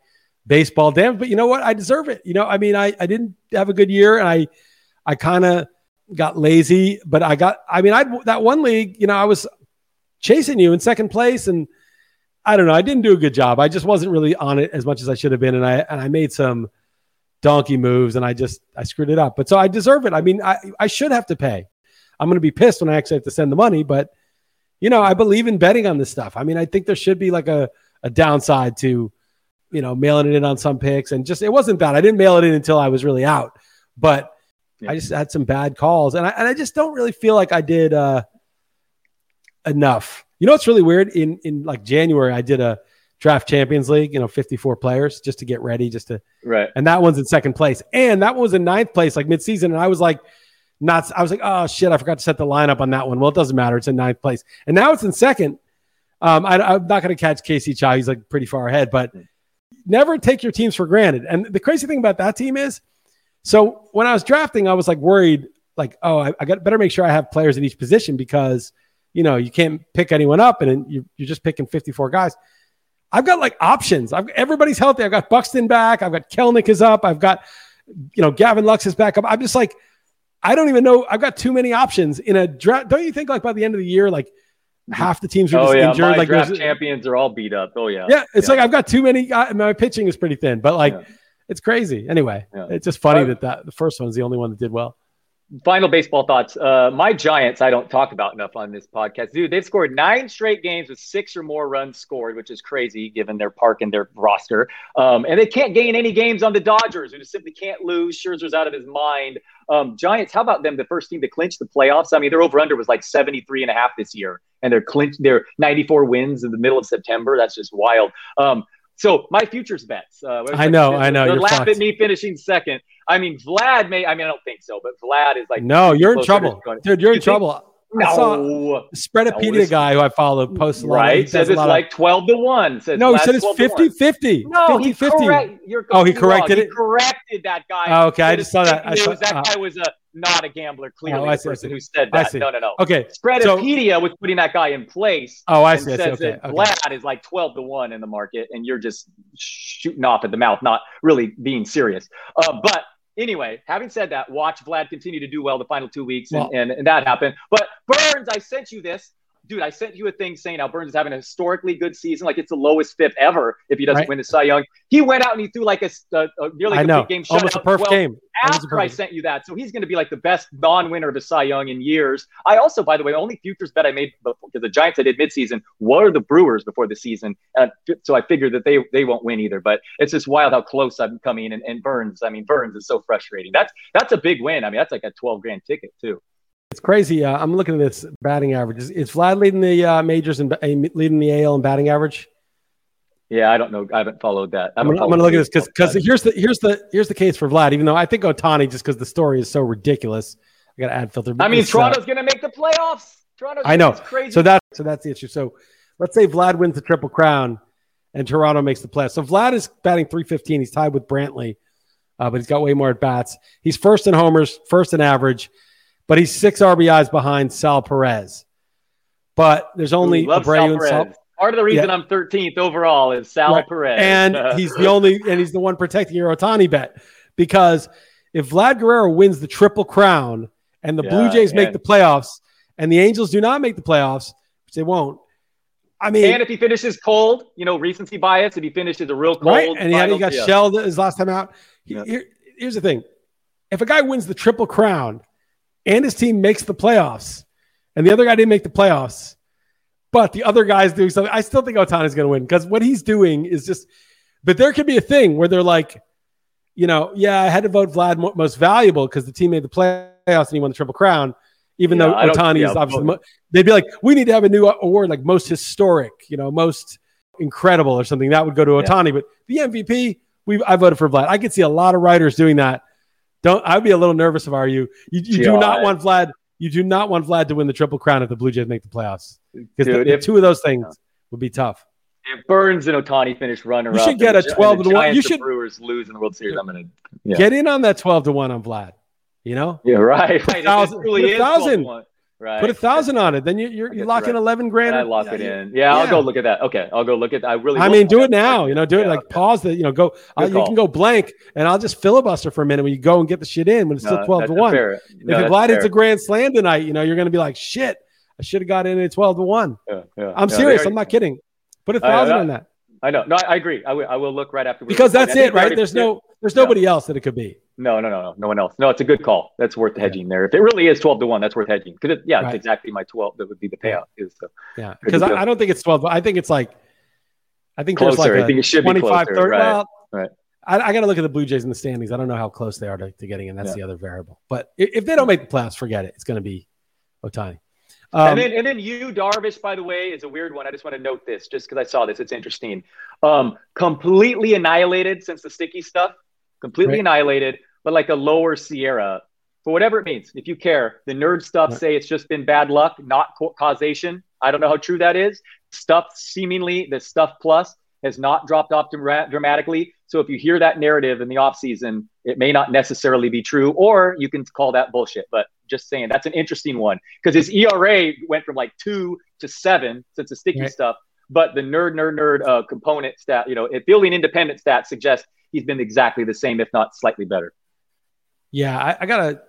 baseball damage. But you know what? I deserve it. You know, I mean, I, I didn't have a good year and I, I kind of got lazy, but I got, I mean, I, that one league, you know, I was chasing you in second place and I don't know. I didn't do a good job. I just wasn't really on it as much as I should have been. And I, and I made some donkey moves and I just, I screwed it up. But so I deserve it. I mean, I, I should have to pay. I'm going to be pissed when I actually have to send the money, but you know, I believe in betting on this stuff. I mean, I think there should be like a, a downside to, you know, mailing it in on some picks and just, it wasn't bad. I didn't mail it in until I was really out, but Yeah. I just had some bad calls and I, and I just don't really feel like I did, uh, enough. You know, it's really weird in, in like January, I did a draft champions league, you know, 54 players just to get ready, just to, Right. and that one's in second place. And that one was in ninth place, like midseason. And I was like, not, I was like, oh shit, I forgot to set the lineup on that one. Well, it doesn't matter. It's in ninth place. And now it's in second. Um, I, I'm not going to catch Casey Chow. He's like pretty far ahead, but never take your teams for granted. And the crazy thing about that team is, so when I was drafting, I was like worried, like, oh, I, I got better make sure I have players in each position because, you know, you can't pick anyone up and then you, you're just picking 54 guys. I've got like options. I've everybody's healthy. I've got Buxton back. I've got Kelenic is up. I've got, you know, Gavin Lux is back up. I'm just like, I don't even know. I've got too many options in a draft. Don't you think like by the end of the year, like half the teams are Oh just yeah, injured? my like draft champions are all beat up. Oh yeah. yeah, it's Yeah. like I've got too many. guy- My pitching is pretty thin, but like Yeah. it's crazy. Anyway, it's just funny Uh, that that the first one is the only one that did well. Final baseball thoughts. Uh, my Giants, I don't talk about enough on this podcast. Dude, they've scored nine straight games with six or more runs scored, which is crazy given their park and their roster. Um, and they can't gain any games on the Dodgers, who just simply can't lose. Scherzer's out of his mind. Um, Giants, how about them? The first team to clinch the playoffs. I mean, their over under was like 73 and a half this year, and they're clinched. They're 94 wins in the middle of September. That's just wild. Um, so my futures bets. Uh, I know, I know, They're you're laughing at me finishing second. I mean, Vlad may. I mean, I don't think so, but Vlad is like No, you're in trouble, dude. You're You in think- trouble. I saw No, the Spreadopedia listen. guy who I follow posts a lot. right? Does Says it's lot of- like twelve to one. Says no, he said it's 12 to 50 1. 50. No, 50 he 50. correct. Oh, he corrected wrong. it? He corrected that guy. Oh, okay, I just saw that. I saw- that uh, guy was a not a gambler. Clearly, Oh, I see, I person who said I that. No, no, no. Okay. So, Spreadopedia was putting that guy in place. oh, I and see. I see. says Okay. that okay. Vlad is like 12 to 1 in the market, and you're just shooting off at the mouth, not really being serious. Uh, but anyway, having said that, watch Vlad continue to do well the final two weeks, and, Well- and, and that happened. But Burns, I sent you this. Dude, I sent you a thing saying how Burns is having a historically good season, like it's the lowest fifth ever if he doesn't Right. win the Cy Young. He went out and he threw like a, a, a nearly I know. game Almost a perfect game. After I sent you that. So he's going to be like the best non-winner of a Cy Young in years. I also, by the way, the only futures bet I made because the Giants I did midseason were the Brewers before the season, so I figured that they they won't win either. But it's just wild how close I'm coming. And, and Burns, I mean, Burns is so frustrating. That's that's a big win. I mean, that's like a 12 grand ticket too. It's crazy. Uh, I'm looking at this batting average. Is, is Vlad leading the uh, majors and uh, leading the AL in batting average? Yeah, I don't know. I haven't followed that. I I'm gonna, I'm gonna look at this because here's the here's the here's the case for Vlad. Even though I think Ohtani, just because the story is so ridiculous, I got to add filter. I mean, It's, uh, Toronto's going to make the playoffs. Toronto's I know. It's crazy. So that so that's the issue. So let's say Vlad wins the triple crown and Toronto makes the playoffs. So Vlad is batting 315. He's tied with Brantley, uh, but he's got way more at bats. He's first in homers, first in average, but he's six RBIs behind Sal Perez. But there's only Abreu Sal and Sal, Part of the reason I'm 13th overall is Sal Right. Perez. and he's the only and he's the one protecting your Ohtani bet because if Vlad Guerrero wins the triple crown and the Yeah, Blue Jays make the playoffs and the Angels do not make the playoffs, which they won't. I mean, And if he finishes cold, you know, recency bias. If he finishes a real cold, right? And he, had, he got yeah. shelled his last time out. He- Yeah. here- here's the thing: if a guy wins the triple crown and his team makes the playoffs, and the other guy didn't make the playoffs, but the other guy's doing something, I still think Ohtani's going to win because what he's doing is just. But there could be a thing where they're like, you know, yeah, I had to vote Vlad most valuable because the team made the playoffs and he won the triple crown. Even Yeah, though Ohtani yeah, is obviously, they'd be like, we need to have a new uh, award, like most historic, you know, most incredible or something. That would go to Yeah. Otani. But the MVP, we I voted for Vlad. I could see a lot of writers doing that. Don't I'd be a little nervous if I were you. You, you do not want Vlad. You do not want Vlad to win the triple crown if the Blue Jays make the playoffs because Dude, the, if- two of those things would be tough. If Burns and Ohtani finish runner You should and get a 12 to one. You should- Brewers lose in the World Series. I'm gonna. Yeah. Get in on that twelve to one on Vlad. You know, Yeah, right. Put a right. It thousand- truly a is thousand. 12-1, Right. put a thousand on it. Then you, you're I you guess lock you're in eleven grand. I lock Yeah, it yeah. in. Yeah, I'll go look at that. Okay, I'll go look at. I really. I mean, do it now. You know, do it Yeah, like okay. pause the. You know, go. Uh, you can go blank, and I'll just filibuster for a minute when you go and get the shit in when it's No, still twelve to one. No, if that's Vlad hits fair. a grand slam tonight, you know, you're going to be like, shit, I should have got in at 12 to 1. Yeah, yeah, I'm yeah, serious. they I'm not kidding. Put a thousand on that I know. No, I, I agree. I will. I will look right after. we because that's it, right? already- There's no, there's nobody else that it could be. No, no, no, no, no one else. No, it's a good call. That's worth hedging there. If it really is twelve to one, that's worth hedging because yeah, Right. it's exactly my twelve. That would be the payout. Is so Yeah. Because. I, I don't think it's 12. but I think it's like, I think Closer. there's like I think it should be 25, closer, 30. right, Well, right. I, I got to look at the Blue Jays in the standings. I don't know how close they are to, to getting in. That's Yeah. the other variable. But if, if they don't make the playoffs, forget it. It's going to be Ohtani. Um, and then and then you Darvish, by the way, is a weird one. I just want to note this, just because I saw this. It's interesting. Um, completely annihilated since the sticky stuff. Completely Right. annihilated, but like a lower SIERA. For whatever it means, if you care, the nerd stuff say it's just been bad luck, not causation. I don't know how true that is. Stuff seemingly the stuff plus has not dropped off dra- dramatically. So if you hear that narrative in the off season, it may not necessarily be true, or you can call that bullshit. But just saying, that's an interesting one because his ERA went from like two to seven since the sticky Right. stuff. But the nerd, nerd, nerd uh, component stat, you know, if fielding independent stats suggest he's been exactly the same, if not slightly better. Yeah, I, I gotta.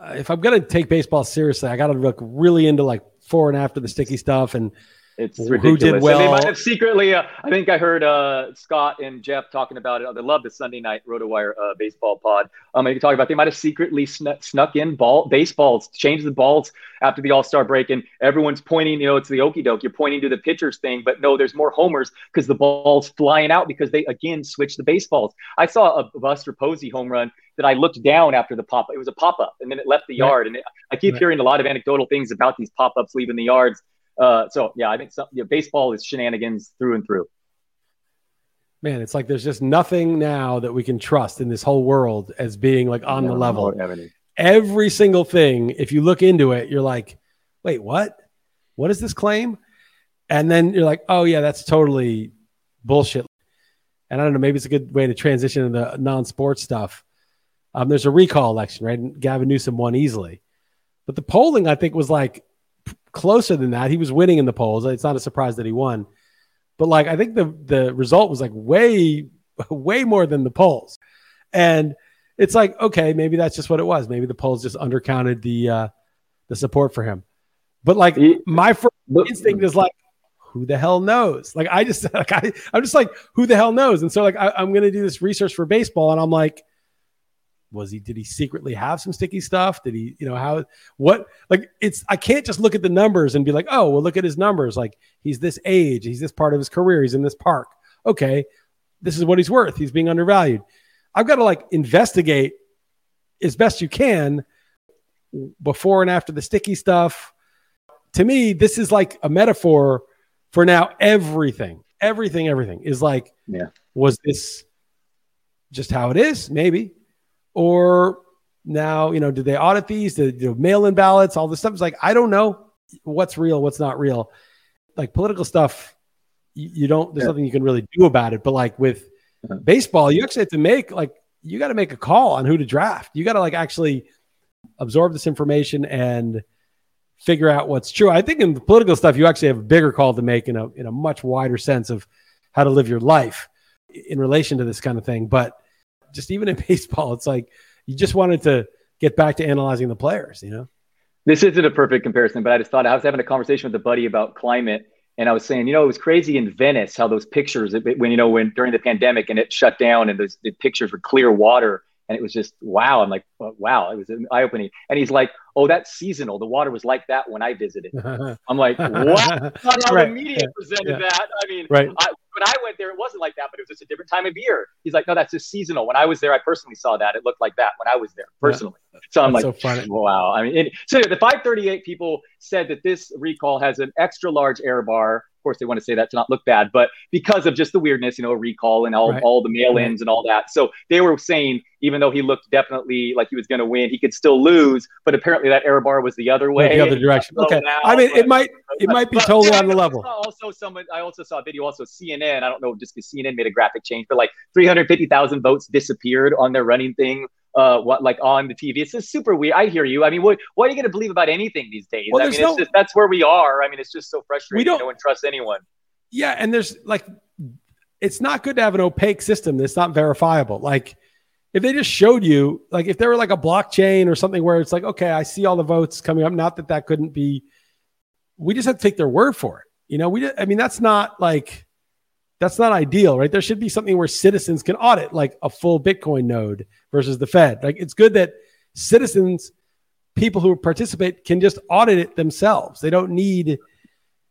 If I'm gonna take baseball seriously, I gotta look really into like before and after the sticky stuff, and It's Who ridiculous. did And they might have secretly. Uh, I think I heard uh, Scott and Jeff talking about it. They love the Sunday night RotoWire uh, baseball pod. Um, they talk about they might have secretly snuck, snuck in ball baseballs, changed the balls after the All Star break, and everyone's pointing. You know, it's the okey doke. You're pointing to the pitchers thing, but no, there's more homers because the ball's flying out because they again switched the baseballs. I saw a Buster Posey home run that I looked down after the pop. It was a pop up, and then it left the yard. And it, I keep Right. hearing a lot of anecdotal things about these pop ups leaving the yards. Uh, so yeah, I think some, you know, baseball is shenanigans through and through. man, it's like there's just nothing now that we can trust in this whole world as being like on the level. no, Every single thing, if you look into it, you're like, wait, what? What is this claim? And then you're like, oh yeah, that's totally bullshit. And I don't know, maybe it's a good way to transition into non-sports stuff. Um, there's a recall election, right? And Gavin Newsom won easily, but the polling I think was like closer than that. He was winning in the polls. It's not a surprise that he won, but like I think the the result was like way way more than the polls, and it's like okay, maybe that's just what it was. Maybe the polls just undercounted the uh, the support for him. But like He- my first But- instinct is like, who the hell knows? Like I just like I I'm just like who the hell knows? And so like I, I'm gonna do this research for baseball, and I'm like, was he? Did he secretly have some sticky stuff? Did he? You know how? What? Like it's I can't just look at the numbers and be like, oh well, look at his numbers. Like he's this age, he's this part of his career, he's in this park. Okay, this is what he's worth. He's being undervalued. I've got to like investigate as best you can before and after the sticky stuff. To me, this is like a metaphor for now everything. Everything, everything is like, Yeah. was this just how it is? Maybe. Or now, you know, did they audit these? Know, mail in ballots? All this stuff is like, I don't know what's real, what's not real. Like political stuff, you, you don't, there's Yeah. nothing you can really do about it. But like with Uh-huh. baseball, you actually have to make, like, you got to make a call on who to draft. You got to like actually absorb this information and figure out what's true. I think in the political stuff, you actually have a bigger call to make in a in a much wider sense of how to live your life in relation to this kind of thing. But just even in baseball, it's like You just wanted to get back to analyzing the players, you know? This isn't a perfect comparison, but I just thought I was having a conversation with a buddy about climate. And I was saying, you know, it was crazy in Venice how those pictures, when, you know, when during the pandemic and it shut down and those the pictures were clear water and it was just wow. I'm like, wow, it was eye opening. And he's like, oh, that's seasonal. The water was like that when I visited. I'm like, what? How right. the media yeah. presented yeah. that. I mean, right. I, when I went there, it wasn't like that, but it was just a different time of year. He's like, no, that's just seasonal. When I was there, I personally saw that. It looked like that when I was there personally. Yeah. So I'm like, so wow. I mean, so the 538 people said that this recall has an extra large error bar course, they want to say that to not look bad, but because of just the weirdness, you know, recall and all, right. all the mail ins and all that. So they were saying, even though he looked definitely like he was going to win, he could still lose. But apparently that error bar was the other way. The other direction. Okay. Now, I mean, but, it might it might be but, totally on the level. Also, someone I also saw a video. Also, CNN. I don't know, just because CNN made a graphic change, but like 350,000 votes disappeared on their running thing uh, what like on the TV. It's just super weird. I hear you. I mean, what what are you going to believe about anything these days? Well, I mean, no, it's just that's where we are. I mean, it's just so frustrating. We don't, no one trusts anyone. Yeah, and there's like, it's not good to have an opaque system that's not verifiable. Like, if they just showed you, like, if there were like a blockchain or something where it's like, okay, I see all the votes coming up. Not that that couldn't be. We just have to take their word for it. You know, we. I mean, that's not like that's not ideal, right? There should be something where citizens can audit like a full Bitcoin node versus the Fed. Like it's good that citizens, people who participate, can just audit it themselves. They don't need,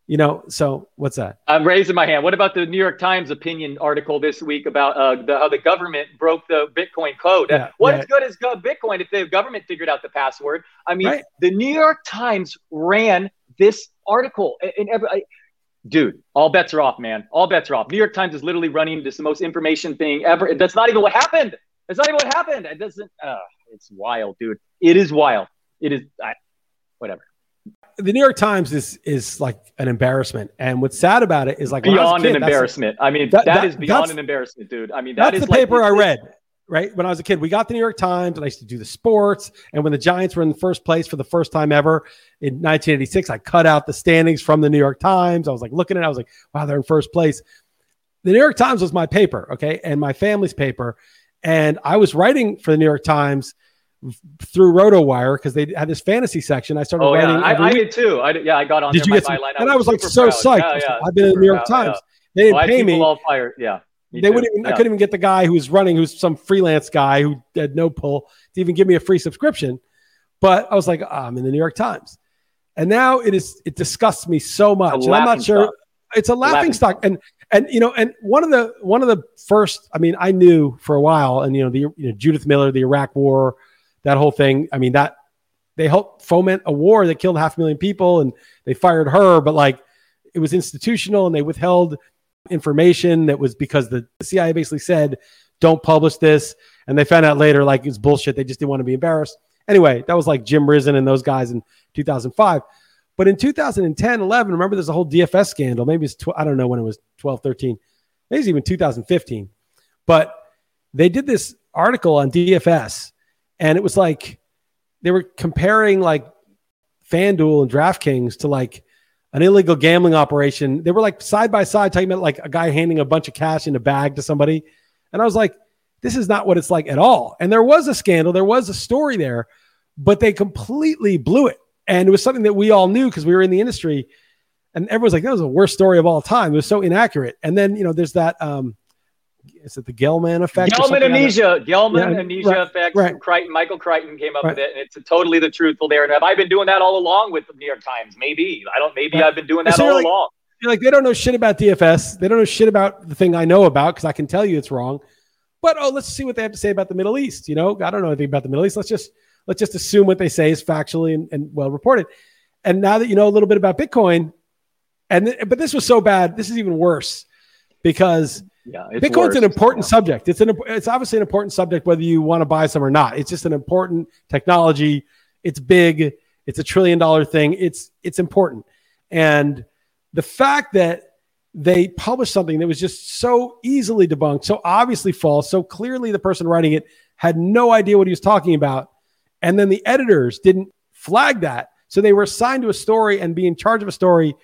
you know. So what's that? I'm raising my hand. What about the New York Times opinion article this week about uh, the, how the government broke the Bitcoin code? Yeah, what yeah. is good as Bitcoin if the government figured out the password? I mean, right. the New York Times ran this article, and every dude, all bets are off, man. All bets are off. New York Times is literally running this the most information thing ever. That's not even what happened. That's not even what happened. It doesn't. Uh, it's wild, dude. It is wild. It is. I, whatever. The New York Times is is like an embarrassment, and what's sad about it is like beyond kid, an embarrassment. I mean, that, that, that is beyond an embarrassment, dude. I mean, that that's the like, paper I read right? When I was a kid, we got the New York Times and I used to do the sports. And when the Giants were in the first place for the first time ever in 1986, I cut out the standings from the New York Times. I was like looking at it, I was like, wow, they're in first place. The New York Times was my paper, okay, and my family's paper. And I was writing for the New York Times through RotoWire because they had this fantasy section. I started oh, writing. Yeah. I, I, did too. I did, yeah, I got on. Did you get? Some, and I was, like so proud. psyched. Yeah, yeah, I've been in the New York proud, Times. They didn't pay me. All fired. Yeah. Me they too. wouldn't even, yeah. I couldn't even get the guy who was running, who's some freelance guy who had no pull to even give me a free subscription. But I was like, oh, I'm in the New York Times. And now it is, it disgusts me so much. And I'm not sure. Stock. It's a laughing, laughing stock. And, and, you know, and one of the, one of the first, I mean, I knew for a while and, you know, the, you know, Judith Miller, the Iraq war, that whole thing. I mean, that they helped foment a war that killed half a million people and they fired her, but like it was institutional and they withheld information that was because the CIA basically said, don't publish this. And they found out later, like it's bullshit. They just didn't want to be embarrassed. Anyway, that was like Jim Risen and those guys in 2005. But in 2010, 11, remember there's a whole DFS scandal. Maybe it's, tw- I don't know when it was 12, 13. Maybe it's even 2015. But they did this article on DFS and it was like they were comparing like FanDuel and DraftKings to like an illegal gambling operation. They were like side by side talking about like a guy handing a bunch of cash in a bag to somebody. And I was like, this is not what it's like at all. And there was a scandal, there was a story there, but they completely blew it. And it was something that we all knew because we were in the industry. And everyone's like, that was the worst story of all time. It was so inaccurate. And then, you know, there's that um, is it the Gell-Mann effect? Gell-Mann amnesia, Gell-Mann yeah, amnesia right, effect. Right. Crichton, Michael Crichton came up right. with it, and it's totally the truthful there. And have I been doing that all along with the New York Times? Maybe I don't. Maybe I've been doing that so all like, along. Like they don't know shit about DFS. They don't know shit about the thing I know about because I can tell you it's wrong. But oh, let's see what they have to say about the Middle East. You know, I don't know anything about the Middle East. Let's just let's just assume what they say is factually and, and well reported. And now that you know a little bit about Bitcoin, and th- but this was so bad. This is even worse because yeah, Bitcoin's worse. an important subject. It's an it's obviously an important subject whether you want to buy some or not. It's just an important technology. It's big. It's a trillion dollar thing. It's it's important. And the fact that they published something that was just so easily debunked, so obviously false, so clearly the person writing it had no idea what he was talking about, and then the editors didn't flag that. So they were assigned to a story and be in charge of a story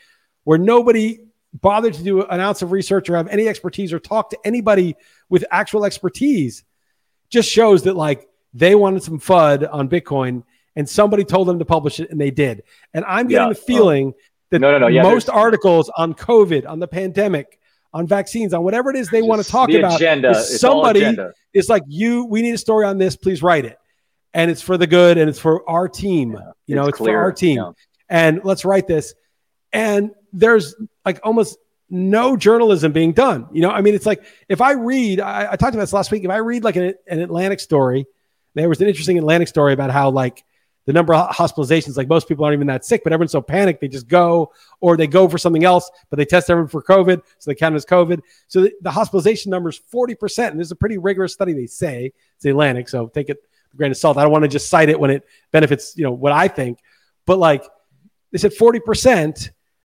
where nobody bother to do an ounce of research or have any expertise or talk to anybody with actual expertise just shows that like they wanted some FUD on Bitcoin and somebody told them to publish it and they did. And I'm getting Yeah. the uh, feeling that No, no, no. Yeah, most articles on COVID, on the pandemic, on vaccines, on whatever it is they want to talk the about, agenda. is It's somebody agenda. is like, you, we need a story on this, please write it. And it's for the good and it's for our team. Yeah, you know, it's it's for our team. And let's write this. And there's like almost no journalism being done. You know, I mean, it's like if I read, I, I talked about this last week. If I read like an, an Atlantic story, there was an interesting Atlantic story about how like the number of hospitalizations, like most people aren't even that sick, but everyone's so panicked they just go or they go for something else, but they test everyone for COVID, so they count as COVID. So the, the hospitalization number is 40%. And is a pretty rigorous study, they say. It's the Atlantic, so take it with a grain of salt. I don't want to just cite it when it benefits, you know, what I think. But like they said 40%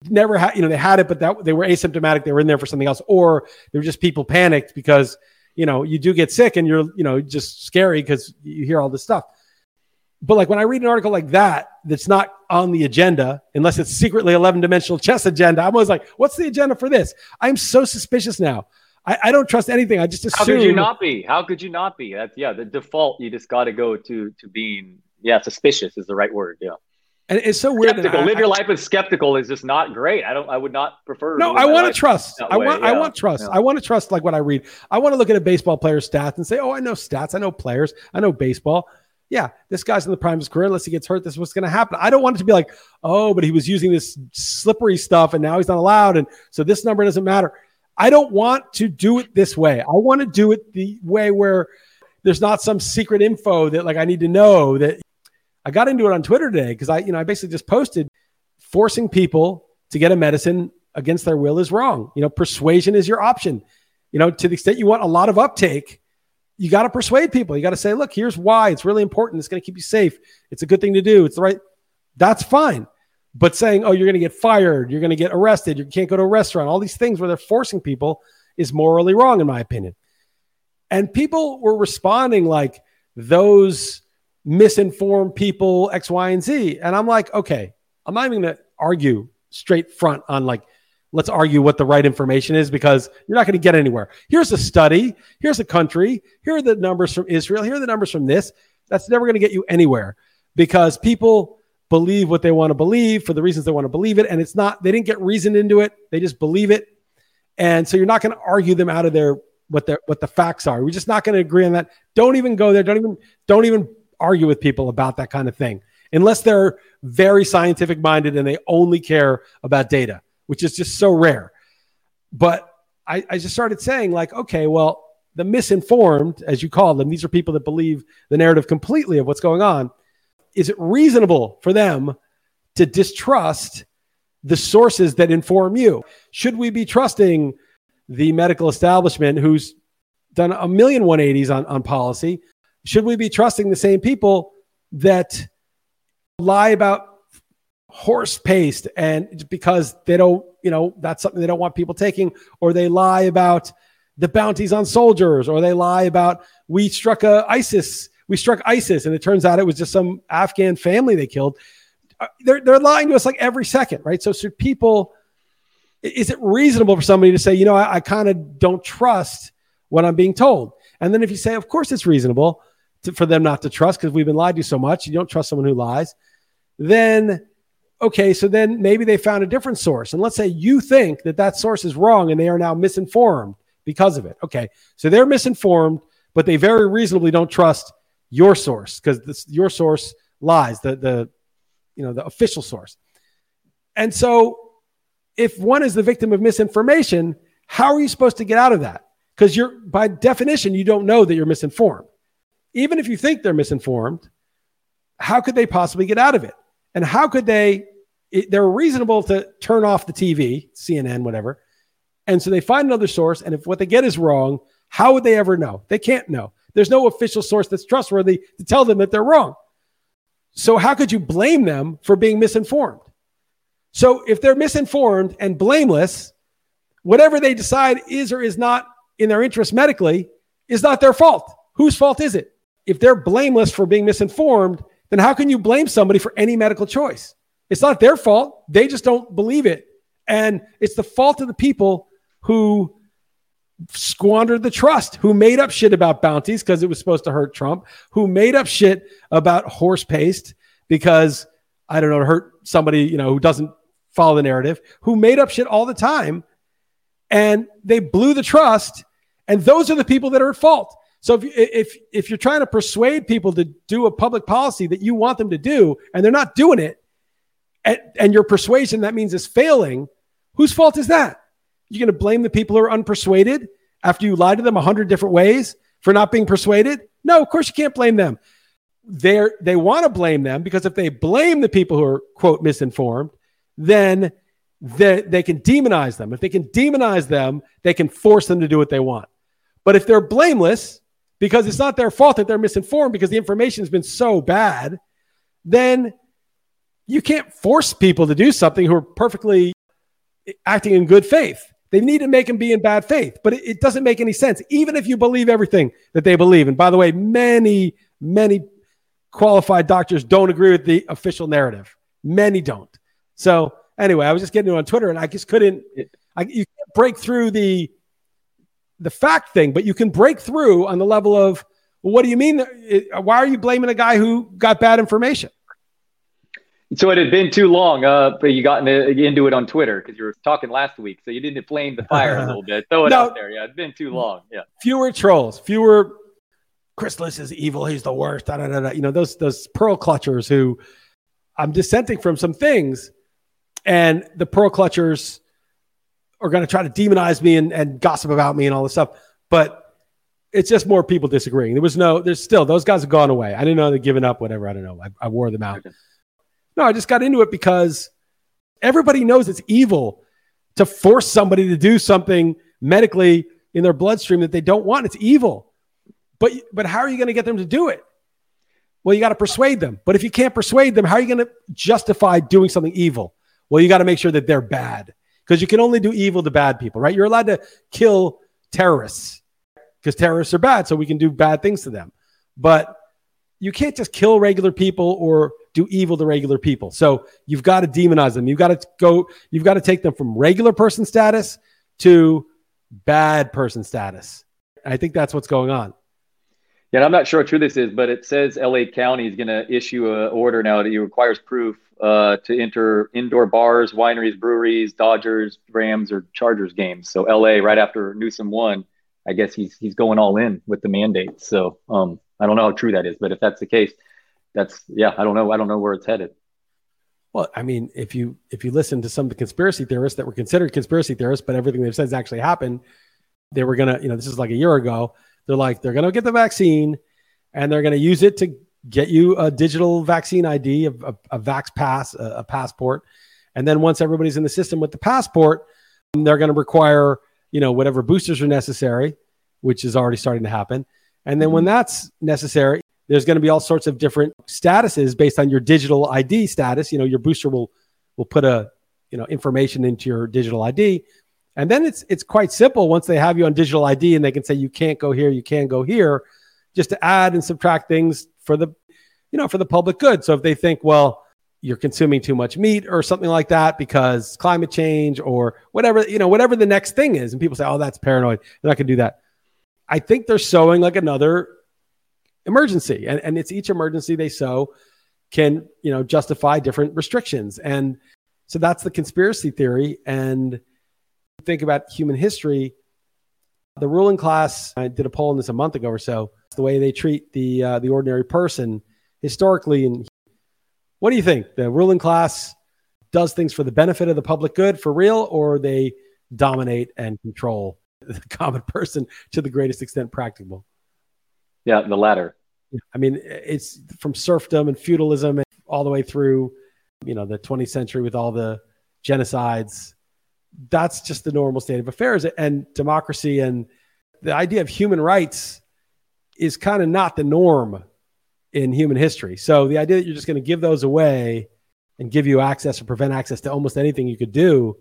never had, you know, they had it, but that they were asymptomatic, they were in there for something else, or they were just people panicked because you know you do get sick and you're you know just scary because you hear all this stuff but like when i read an article like that that's not on the agenda unless it's secretly 11 dimensional chess agenda i'm always like what's the agenda for this i'm so suspicious now i, I don't trust anything i just assume How could you not be? How could you not be? That's yeah, the default. You just got to go to to being yeah, suspicious is the right word. Yeah, and it's so weird that skeptical. I- Live your life as skeptical is just not great. I don't. I would not prefer. No, I want to trust. I want. I want trust. yeah. I want to trust like what I read. I want to look at a baseball player's stats and say, "Oh, I know stats. I know players. I know baseball. Yeah, this guy's in the prime of his career. Unless he gets hurt, this is what's going to happen." I don't want it to be like, "Oh, but he was using this slippery stuff, and now he's not allowed, and so this number doesn't matter." I don't want to do it this way. I want to do it the way where there's not some secret info that like I need to know that I got into it on Twitter today because I, you know, I basically just posted forcing people to get a medicine against their will is wrong. You know, persuasion is your option. You know, to the extent you want a lot of uptake, you got to persuade people. You got to say, look, here's why it's really important. It's going to keep you safe. It's a good thing to do. It's the right. That's fine. But saying, oh, you're going to get fired, you're going to get arrested, you can't go to a restaurant, all these things where they're forcing people is morally wrong, in my opinion. And people were responding like those misinformed people, X, Y, and Z. And I'm like, okay, I'm not even going to argue straight front on like, let's argue what the right information is because you're not going to get anywhere. Here's a study. Here's a country. Here are the numbers from Israel. Here are the numbers from this. That's never going to get you anywhere because people believe what they want to believe for the reasons they want to believe it. And it's not, they didn't get reasoned into it. They just believe it. And so you're not going to argue them out of their, what the, what the facts are. We're just not going to agree on that. Don't even go there. Don't even, don't even argue with people about that kind of thing unless they're very scientific minded and they only care about data, which is just so rare. But I, I just started saying, like, okay, well, the misinformed, as you call them, these are people that believe the narrative completely of what's going on. Is it reasonable for them to distrust the sources that inform you? Should we be trusting the medical establishment who's done a million 180s on, on policy? Should we be trusting the same people that lie about horse paste and because they don't, you know, that's something they don't want people taking, or they lie about the bounties on soldiers, or they lie about we struck a ISIS, we struck ISIS, and it turns out it was just some Afghan family they killed. Uh, They're, they're lying to us like every second, right? So should people, is it reasonable for somebody to say, you know, I, I kind of don't trust what I'm being told? And then if you say, of course it's reasonable to, for them not to trust because we've been lied to so much, you don't trust someone who lies, then okay, so then maybe they found a different source. And let's say you think that that source is wrong and they are now misinformed because of it. Okay, so they're misinformed, but they very reasonably don't trust your source because your source lies, the, the, you know, the official source. And so if one is the victim of misinformation, how are you supposed to get out of that? Because you're, by definition, you don't know that you're misinformed. Even if you think they're misinformed, how could they possibly get out of it? And how could they? It, they're reasonable to turn off the TV, CNN, whatever. And so they find another source. And if what they get is wrong, how would they ever know? They can't know. There's no official source that's trustworthy to tell them that they're wrong. So how could you blame them for being misinformed? So if they're misinformed and blameless, whatever they decide is or is not in their interest medically is not their fault. Whose fault is it? If they're blameless for being misinformed, then how can you blame somebody for any medical choice? It's not their fault. They just don't believe it. And it's the fault of the people who squandered the trust, who made up shit about bounties because it was supposed to hurt Trump, who made up shit about horse paste because I don't know, to hurt somebody, you know, who doesn't follow the narrative, who made up shit all the time and they blew the trust and those are the people that are at fault. So if if if you're trying to persuade people to do a public policy that you want them to do and they're not doing it and, and your persuasion that means is failing, whose fault is that? You're going to blame the people who are unpersuaded after you lied to them a hundred different ways for not being persuaded? No, of course you can't blame them. They they want to blame them because if they blame the people who are quote misinformed, then they, they can demonize them. If they can demonize them, they can force them to do what they want. But if they're blameless because it's not their fault that they're misinformed because the information has been so bad, then you can't force people to do something who are perfectly acting in good faith. They need to make them be in bad faith, but it, it, doesn't make any sense, even if you believe everything that they believe. And by the way, many, many qualified doctors don't agree with the official narrative. Many don't. So anyway, I was just getting it on Twitter, and I just couldn't. I, you can't break through the the fact thing, but you can break through on the level of well, what do you mean? Why are you blaming a guy who got bad information? So it had been too long, uh, but you got into, into it on Twitter because you were talking last week. So you didn't flame the fire a little bit. Throw it no, out there. Yeah, it's been too long. Yeah. Fewer trolls, fewer. Chris is evil. He's the worst. Da, da, da, da. You know those those pearl clutchers who I'm dissenting from some things, and the pearl clutchers are going to try to demonize me and, and gossip about me and all this stuff. But it's just more people disagreeing. There was no, there's still, those guys have gone away. I didn't know they'd given up, whatever. I don't know. I, I wore them out. No, I just got into it because everybody knows it's evil to force somebody to do something medically in their bloodstream that they don't want. It's evil. But, but how are you going to get them to do it? Well, you got to persuade them. But if you can't persuade them, how are you going to justify doing something evil? Well, you got to make sure that they're bad because you can only do evil to bad people, right? You're allowed to kill terrorists because terrorists are bad, so we can do bad things to them. But you can't just kill regular people or do evil to regular people. So you've got to demonize them. You've got to go, you've got to take them from regular person status to bad person status. I think that's what's going on. Yeah, I'm not sure how true this is, but it says LA County is going to issue an order now that requires proof uh, to enter indoor bars, wineries, breweries, Dodgers, Rams, or Chargers games. So LA, right after Newsom won, I guess he's he's going all in with the mandate. So um, I don't know how true that is, but if that's the case, that's yeah, I don't know. I don't know where it's headed. Well, I mean, if you if you listen to some of the conspiracy theorists that were considered conspiracy theorists, but everything they've said has actually happened, they were gonna, you know, this is like a year ago they're like, they're going to get the vaccine and they're going to use it to get you a digital vaccine ID, a, a, a Vax Pass, a, a passport. And then once everybody's in the system with the passport, they're going to require, you know, whatever boosters are necessary, which is already starting to happen. And then mm-hmm. when that's necessary, there's going to be all sorts of different statuses based on your digital ID status. You know, your booster will will put a you know information into your digital ID, and then it's it's quite simple once they have you on digital ID and they can say you can't go here, you can't go here, just to add and subtract things for the you know for the public good. So if they think, well, you're consuming too much meat or something like that because climate change or whatever, you know, whatever the next thing is, and people say, oh, that's paranoid, they're not gonna do that. I think they're sowing like another emergency, and, and it's each emergency they sow can you know justify different restrictions, and so that's the conspiracy theory and think about human history, the ruling class, I did a poll on this a month ago or so, the way they treat the, uh, the ordinary person historically. And what do you think? The ruling class does things for the benefit of the public good for real, or they dominate and control the common person to the greatest extent practicable? Yeah, the latter. I mean, it's from serfdom and feudalism and all the way through, you know, the 20th century with all the genocides that's just the normal state of affairs. And democracy and the idea of human rights is kind of not the norm in human history. So the idea that you're just going to give those away and give you access or prevent access to almost anything you could do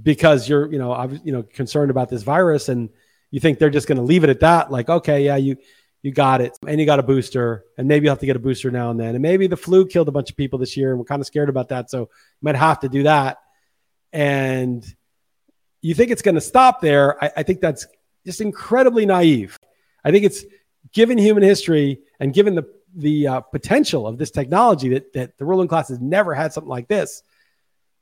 because you're, you know, you know, concerned about this virus and you think they're just going to leave it at that. Like, okay, yeah, you, you got it and you got a booster and maybe you'll have to get a booster now and then. And maybe the flu killed a bunch of people this year and we're kind of scared about that. So you might have to do that. And you think it's going to stop there. I, I, think that's just incredibly naive. I think it's given human history and given the the uh, potential of this technology that that the ruling class has never had something like this.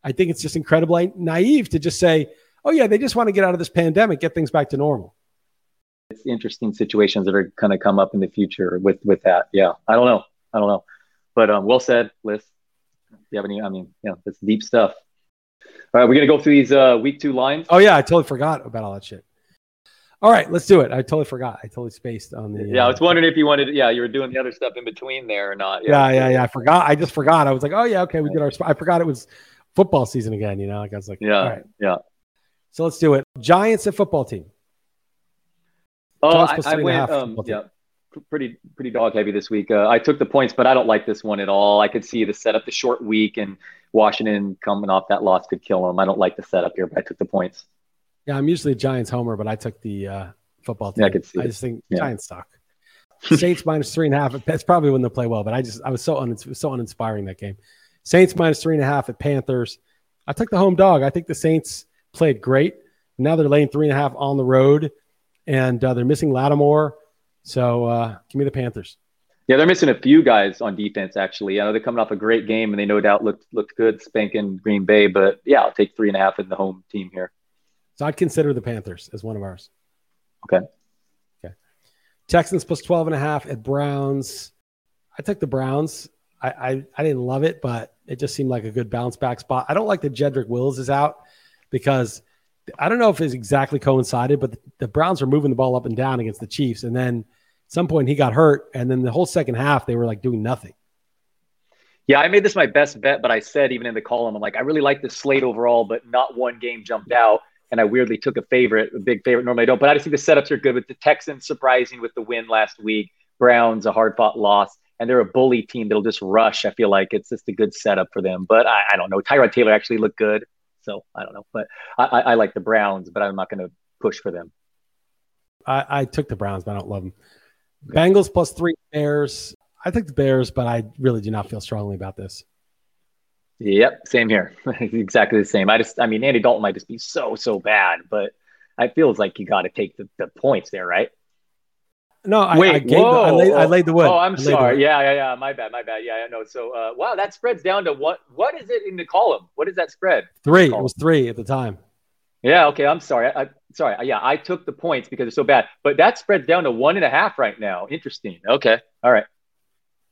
I think it's just incredibly naive to just say, "Oh yeah, they just want to get out of this pandemic, get things back to normal." It's interesting situations that are going to come up in the future with with that. Yeah, I don't know, I don't know, but um, well said, Liss. Do you have any? I mean, yeah, it's deep stuff. All right, we're gonna go through these uh, week two lines. Oh yeah, I totally forgot about all that shit. All right, let's do it. I totally forgot. I totally spaced on the. Yeah, uh, I was wondering if you wanted. Yeah, you were doing the other stuff in between there or not. Yeah, yeah, yeah. yeah. I forgot. I just forgot. I was like, oh yeah, okay, we did our. I forgot it was football season again. You know, like I was like, yeah, yeah. So let's do it. Giants and football team. Oh, I, I went. Um, yeah, pretty pretty dog heavy this week. Uh, I took the points, but I don't like this one at all. I could see the setup, the short week, and Washington coming off that loss could kill them. I don't like the setup here, but I took the points. Yeah, I'm usually a Giants homer, but I took the uh, football team. Yeah, I could see. I just think yeah. Giants suck. Saints minus three and a half. That's probably when they'll play well, but I just I was so un, so uninspiring that game. Saints minus three and a half at Panthers. I took the home dog. I think the Saints played great. Now they're laying three and a half on the road, and uh, they're missing Lattimore. So uh, give me the Panthers. Yeah, they're missing a few guys on defense. Actually, I know they're coming off a great game, and they no doubt looked looked good spanking Green Bay. But yeah, I'll take three and a half in the home team here. So I'd consider the Panthers as one of ours. Okay. Okay. Texans plus 12 and a half at Browns. I took the Browns. I, I, I didn't love it, but it just seemed like a good bounce back spot. I don't like that Jedrick Wills is out because I don't know if it's exactly coincided, but the, the Browns are moving the ball up and down against the Chiefs. And then some point he got hurt. And then the whole second half, they were like doing nothing. Yeah, I made this my best bet, but I said even in the column, I'm like, I really like the slate overall, but not one game jumped out and I weirdly took a favorite, a big favorite. Normally I don't, but I just think the setups are good with the Texans surprising with the win last week. Browns a hard fought loss, and they're a bully team that'll just rush. I feel like it's just a good setup for them. But I, I don't know. Tyrod Taylor actually looked good, so I don't know. But I, I, I like the Browns, but I'm not going to push for them. I, I, took the Browns, but I don't love them. Bengals plus three Bears. I think the Bears, but I really do not feel strongly about this. Yep, same here. exactly the same. I just, I mean, Andy Dalton might just be so, so bad, but it feels like you got to take the, the points there, right? No, I, Wait, I, gave whoa, the, I, laid, I laid the wood. Oh, I'm sorry. Yeah, yeah, yeah. My bad, my bad. Yeah, I know. So, uh, wow, that spreads down to what? What is it in the column? What is that spread? Three. It was three at the time. Yeah. Okay. I'm sorry. I, sorry. Yeah, I took the points because it's so bad, but that spreads down to one and a half right now. Interesting. Okay. All right.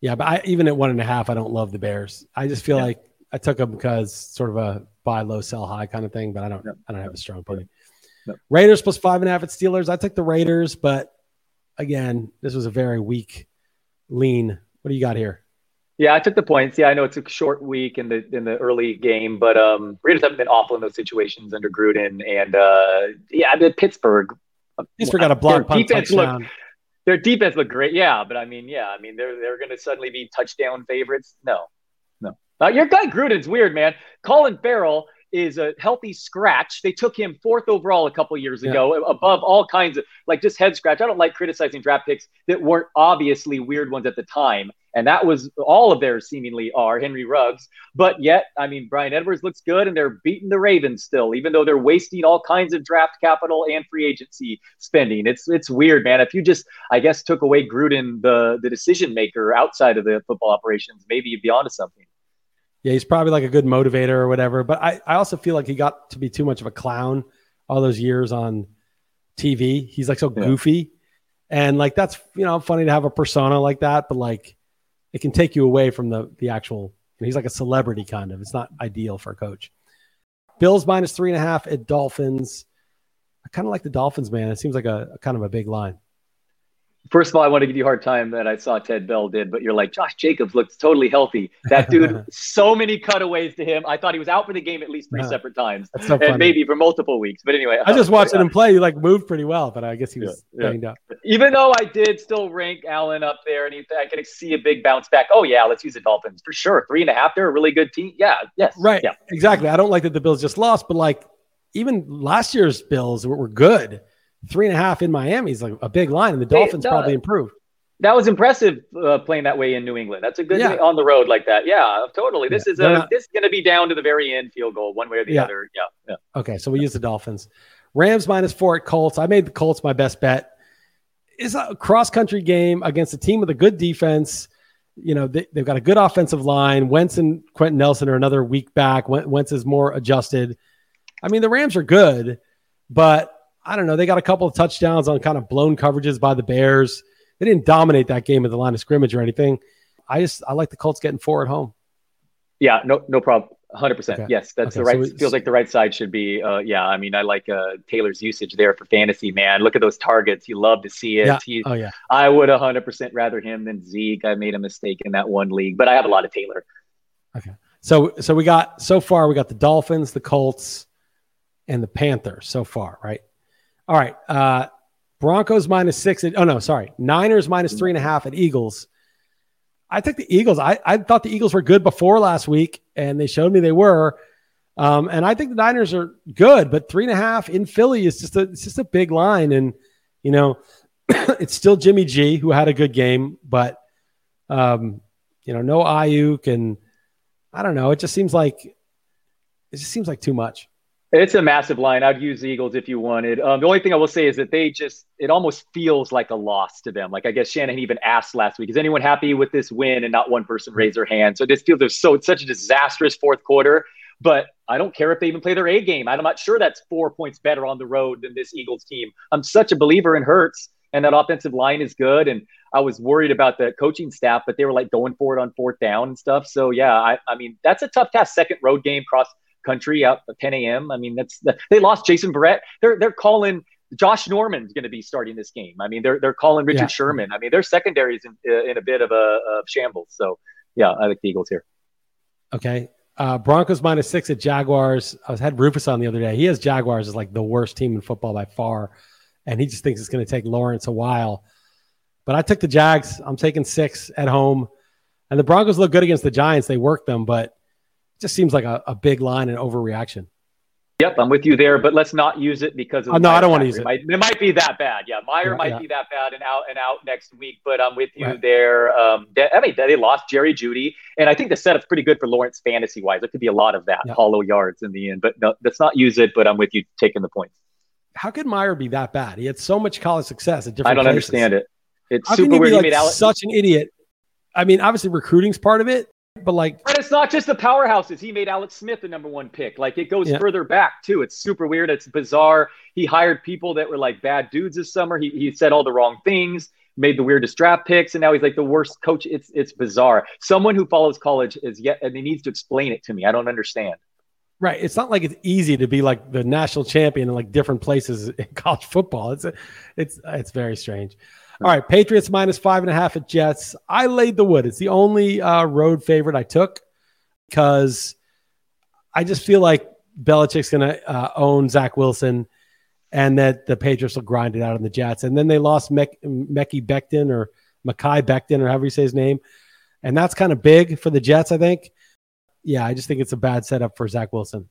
Yeah, but I, even at one and a half, I don't love the Bears. I just feel yeah. like I took them because sort of a buy low, sell high kind of thing, but I don't, I don't have a strong point. Raiders plus five and a half at Steelers. I took the Raiders, but again, this was a very weak lean. What do you got here? Yeah, I took the points. Yeah, I know it's a short week in the in the early game, but um, Raiders haven't been awful in those situations under Gruden, and uh, yeah, I mean, Pittsburgh. Pittsburgh got a block punt defense touchdown. Look, their defense looked great, yeah, but I mean, yeah, I mean, they're they're going to suddenly be touchdown favorites. No, uh, your guy Gruden's weird, man. Clelin Ferrell is a healthy scratch. They took him fourth overall a couple years ago, yeah. above all kinds of like just head scratch. I don't like criticizing draft picks that weren't obviously weird ones at the time. And that was all of theirs seemingly are Henry Ruggs. But yet, I mean, Bryan Edwards looks good and they're beating the Ravens still, even though they're wasting all kinds of draft capital and free agency spending. It's it's weird, man. If you just, I guess, took away Gruden, the the decision maker outside of the football operations, maybe you'd be onto something. Yeah, he's probably like a good motivator or whatever. But I, I also feel like he got to be too much of a clown all those years on TV. He's like so yeah. goofy. And like that's you know funny to have a persona like that, but like it can take you away from the the actual. he's like a celebrity kind of. It's not ideal for a coach. Bills minus three and a half at Dolphins. I kind of like the Dolphins, man. It seems like a, a kind of a big line. First of all, I want to give you a hard time that I saw Ted Bell did, but you're like, Josh Jacobs looks totally healthy. That dude, so many cutaways to him. I thought he was out for the game at least three separate times, so and maybe for multiple weeks. But anyway, I just watched him play. He like moved pretty well, but I guess he was yeah, banged up. Even though I did still rank Allen up there, and he, I could see a big bounce back. Oh yeah, let's use the Dolphins for sure. Three and a half. They're a really good team. Yeah. Yes. Right. Yeah. Exactly. I don't like that the Bills just lost, but like even last year's Bills were, were good. Three and a half in Miami is like a big line, and the Dolphins hey, probably improved that was impressive uh, playing that way in New England. That's a good yeah. on the road like that. Yeah, totally. This yeah. is a not, this is going to be down to the very end field goal, one way or the yeah. other. Yeah, yeah. Okay, so we use the Dolphins. Rams minus four at Colts. I made the Colts my best bet. It's a cross country game against a team with a good defense. You know, they, have got a good offensive line. Wentz and Quenton Nelson are another week back. Wentz is more adjusted. I mean, the Rams are good, but I don't know. They got a couple of touchdowns on kind of blown coverages by the Bears. They didn't dominate that game at the line of scrimmage or anything. I just I like the Colts getting four at home. Yeah, no, no problem. 100%. Okay. Yes, that's okay. the right. So feels like the right side should be. Uh, yeah, I mean, I like uh, Taylor's usage there for fantasy. Man, look at those targets. You love to see it. Yeah. He, oh yeah. I would 100% rather him than Zeke. I made a mistake in that one league, but I have a lot of Taylor. Okay. So so we got so far we got the Dolphins, the Colts, and the Panthers so far, right? All right. Uh, Broncos minus six. Oh no, sorry. Niners minus three and a half at Eagles. I think the Eagles. I, I thought the Eagles were good before last week, and they showed me they were. Um, and I think the Niners are good, but three and a half in Philly is just a it's just a big line, and you know, it's still Jimmy G who had a good game, but um, you know, no Aiyuk, and I don't know. It just seems like it just seems like too much. It's a massive line. I'd use Eagles if you wanted. Um, the only thing I will say is that they just, it almost feels like a loss to them. Like I guess Shannon even asked last week, is anyone happy with this win? And not one person raised their hand. So this feels there's so it's such a disastrous fourth quarter. But I don't care if they even play their A game. I'm not sure that's four points better on the road than this Eagles team. I'm such a believer in Hurts, and that offensive line is good. And I was worried about the coaching staff, but they were like going for it on fourth down and stuff. So yeah, I, I mean that's a tough task. Second road game cross country out at 10 a.m. I mean, that's the, they lost Jason Verrett. They're they're calling Josh Norman's going to be starting this game. I mean, they're they're calling Richard yeah. Sherman. I mean, their secondary is in, in a bit of a of shambles. So yeah, I like the Eagles here. Okay. Uh, Broncos minus six at Jaguars. I was had Rufus on the other day. He has Jaguars as like the worst team in football by far, and he just thinks it's going to take Lawrence a while. But I took the Jags. I'm taking six at home, and the Broncos look good against the Giants. They work them, but just seems like a, a big line and overreaction. Yep, I'm with you there, but let's not use it because of oh, no, I don't want to use it. It might, it might, be that bad. Yeah, Meyer yeah, might yeah. be that bad and out and out next week, but I'm with you right. there. Um, they, I mean, they lost Jerry Jeudy, and I think the setup's pretty good for Lawrence fantasy wise. It could be a lot of that yeah. hollow yards in the end, but no, let's not use it. But I'm with you taking the points. How could Meyer be that bad? He had so much college success at different. I don't places. understand it. It's How super weird. Like Alex- such an idiot. I mean, obviously recruiting's part of it, but like, and it's not just the powerhouses. He made Alex Smith the number one pick. Like it goes yeah. further back too. It's super weird. It's bizarre. He hired people that were like bad dudes this summer. He, he said all the wrong things, made the weirdest draft picks, and now he's like the worst coach. It's it's bizarre. Someone who follows college is yet and he needs to explain it to me. I don't understand. Right. It's not like it's easy to be like the national champion in like different places in college football. It's a, it's it's very strange. All right, Patriots minus five and a half at Jets. I laid the wood. It's the only uh, road favorite I took because I just feel like Belichick's going to uh, own Zach Wilson and that the Patriots will grind it out on the Jets. And then they lost Mekhi Becton or Mackay Becton or however you say his name. And that's kind of big for the Jets, I think. Yeah, I just think it's a bad setup for Zach Wilson.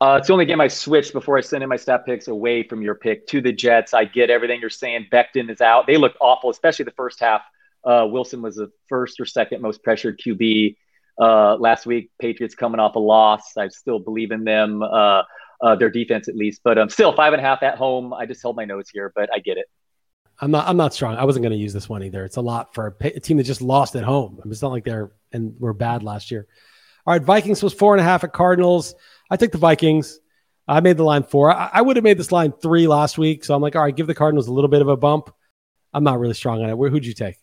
Uh, it's the only game I switched before I sent in my stat picks away from your pick to the Jets. I get everything you're saying. Becton is out. They looked awful, especially the first half. Uh, Wilson was the first or second most pressured QB uh, last week. Patriots coming off a loss. I still believe in them, uh, uh, their defense at least. But um, still, five and a half at home. I just held my nose here, but I get it. I'm not. I'm not strong. I wasn't going to use this one either. It's a lot for a, a team that just lost at home. It's not like they're and were bad last year. All right, Vikings was four and a half at Cardinals. I take the Vikings. I made the line four. I, I would have made this line three last week. So I'm like, all right, give the Cardinals a little bit of a bump. I'm not really strong on it. Where, who'd you take?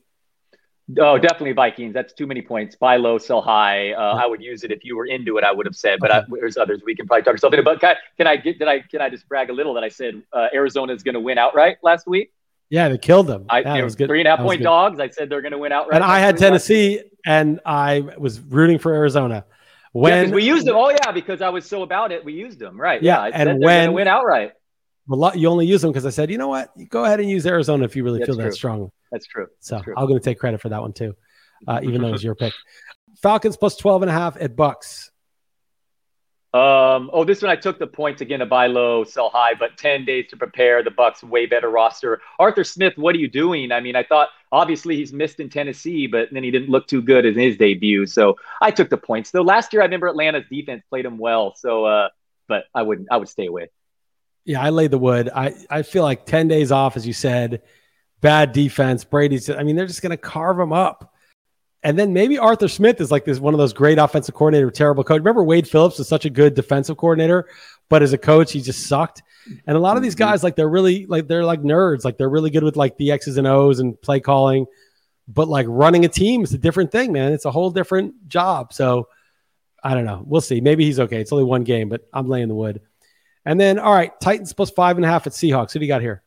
Oh, definitely Vikings. That's too many points. Buy low, sell high. Uh, I would use it if you were into it. I would have said, but okay. I, there's others we can probably talk ourselves into. But can I, can I get? Did I? Can I just brag a little that I said uh, Arizona is going to win outright last week? Yeah, they killed them. I, it was good. Three and a half point dogs. I said they're going to win outright. And I had Tennessee, and I was rooting for Arizona. When yeah, we used them, oh yeah, because I was so about it, we used them, right? Yeah, yeah and when win outright. You only use them because I said, you know what, go ahead and use Arizona if you really That's feel true. that strong. That's true. So true. I'm going to take credit for that one too, uh, even though it was your pick. Falcons plus 12 and a half at Bucks. Um, oh, this one I took the points again to buy low, sell high, but 10 days to prepare. The Bucks way better roster. Arthur Smith, what are you doing? I mean, I thought obviously he's missed in Tennessee, but then he didn't look too good in his debut. So I took the points. Though last year I remember Atlanta's defense played him well. So uh, but I wouldn't I would stay away. Yeah, I laid the wood. I, I feel like 10 days off, as you said, bad defense. Brady's, I mean, they're just to carve him up. And then maybe Arthur Smith is like this one of those great offensive coordinator, terrible coach. Remember Wade Phillips was such a good defensive coordinator, but as a coach, he just sucked. And a lot of these mm-hmm. guys, like they're really like they're like nerds, like they're really good with like the X's and O's and play calling, but like running a team is a different thing, man. It's a whole different job. So I don't know. We'll see. Maybe he's okay. It's only one game, but I'm laying the wood. And then all right, Titans plus five and a half at Seahawks. Who do you got here?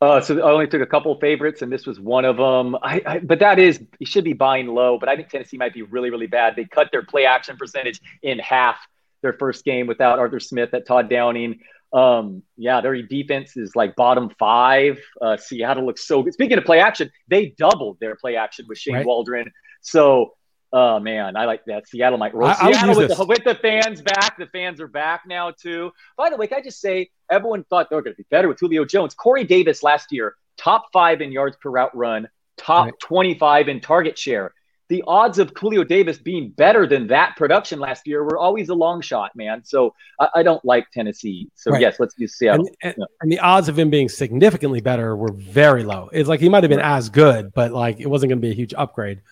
Uh, so I only took a couple favorites, and this was one of them. I, I, but that is, you should be buying low. But I think Tennessee might be really, really bad. They cut their play action percentage in half their first game without Arthur Smith at Todd Downing. Um, yeah, their defense is like bottom five. Uh, Seattle looks so good. Speaking of play action, they doubled their play action with Shane right. Waldron. So Oh man, I like that. Seattle might roll. I, Seattle with the, with the, fans back. The fans are back now too. By the way, can I just say, everyone thought they were going to be better with Julio Jones. Corey Davis last year, top five in yards per route run, top right. 25 in target share. The odds of Julio Davis being better than that production last year were always a long shot, man. So I, I don't like Tennessee. So right. yes, let's use Seattle. And, and, yeah. and, the odds of him being significantly better were very low. It's like he might have been right. as good, but like it wasn't going to be a huge upgrade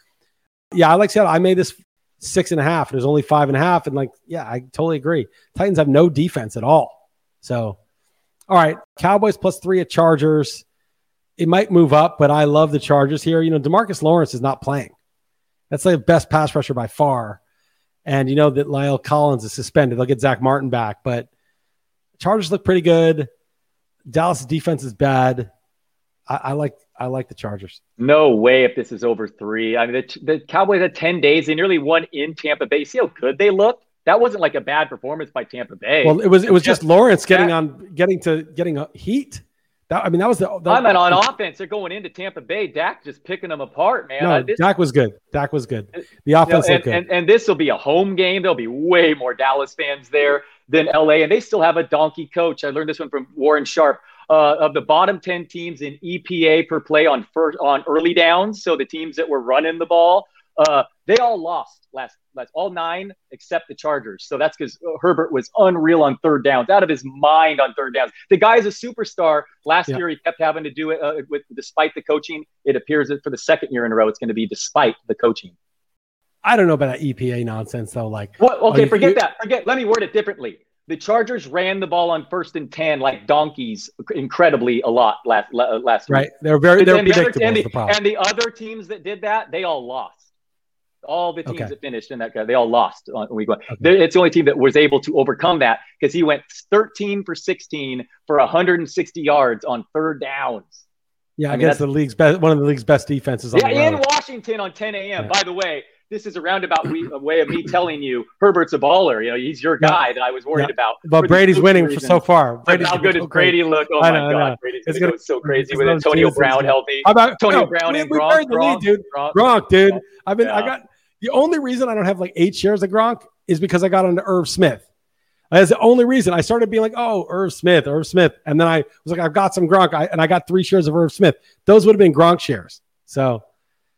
yeah, I like Seattle. I made this six and a half. There's only five and a half. And like, yeah, I totally agree. Titans have no defense at all. So, all right, Cowboys plus three at Chargers. It might move up, but I love the Chargers here. You know, Demarcus Lawrence is not playing. That's like the best pass rusher by far. And you know that La'el Collins is suspended. They'll get Zack Martin back, but Chargers look pretty good. Dallas defense is bad. I, I like I like the Chargers. No way if this is over three. I mean, the, the Cowboys had 10 days. They nearly won in Tampa Bay. See how good they look? That wasn't like a bad performance by Tampa Bay. Well, it was it was just, just Lawrence getting on getting to getting a heat. That, I mean, that was the. the I mean, on offense, they're going into Tampa Bay. Dak just picking them apart, man. No, this, Dak was good. Dak was good. Uh, the offense you know, and, good. And, and this will be a home game. There'll be way more Dallas fans there than LA, and they still have a donkey coach. I learned this one from Warren Sharp uh, of the bottom 10 teams in EPA per play on first on early downs. So the teams that were running the ball, uh, they all lost last last all nine except the Chargers. So that's because Herbert was unreal on third downs, out of his mind on third downs. The guy is a superstar. Last yeah. year he kept having to do it uh, with despite the coaching. It appears that for the second year in a row, it's going to be despite the coaching. I don't know about that EPA nonsense though. Like, well, okay, forget that. Forget. Let me word it differently the Chargers ran the ball on first and ten like donkeys, incredibly a lot last last week. right. Week. They're very they're and predictable. The other, and, the, and, the, other teams that did that, they all lost. All the teams okay. that finished in that, they all lost on week one. Okay. It's the only team that was able to overcome that because he went 13 for 16 for 160 yards on third downs. Yeah, I against the league's best, one of the league's best defenses. yeah, in Washington on 10 a.m. Yeah. By the way, this is a roundabout way of me telling you Herbert's a baller. You know, he's your guy that I was worried yeah. about. But Brady's winning for so far. Brady's how good does Brady great. look? Oh my know, god, Brady's it's gonna go so crazy with Antonio Brown healthy. How about Antonio no, Brown we, and Gronk? We the Gronk, lead, dude. Gronk, Gronk dude. I've been. Yeah. I got the only reason I don't have like eight shares of Gronk is because I got onto Irv Smith. That's the only reason I started being like, oh, Irv Smith, Irv Smith. And then I was like, I've got some Gronk. I, and I got three shares of Irv Smith. Those would have been Gronk shares. So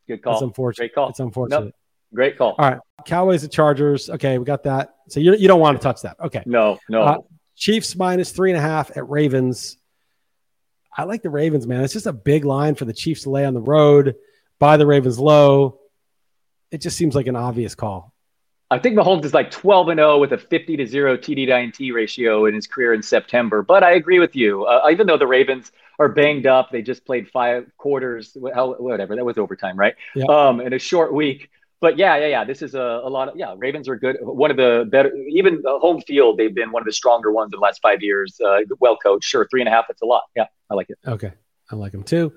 good call. It's unfortunate. Great call. It's unfortunate. Nope. Great call. All right. Cowboys and Chargers. Okay, we got that. So you, you don't want to touch that. Okay. No, no. Uh, Chiefs minus three and a half at Ravens. I like the Ravens, man. It's just a big line for the Chiefs to lay on the road, buy the Ravens low. It just seems like an obvious call. I think Mahomes is like 12 and 0 with a 50 to 0 TD to INT ratio in his career in September. But I agree with you. Uh, even though the Ravens are banged up, they just played five quarters, whatever. That was overtime, right? Yeah. Um, in a short week but yeah, yeah, yeah. This is a, a lot of yeah. Ravens are good. One of the better, even the home field. They've been one of the stronger ones in the last five years. Uh, well coached, sure. Three and a half. That's a lot. Yeah, I like it. Okay, I like them too.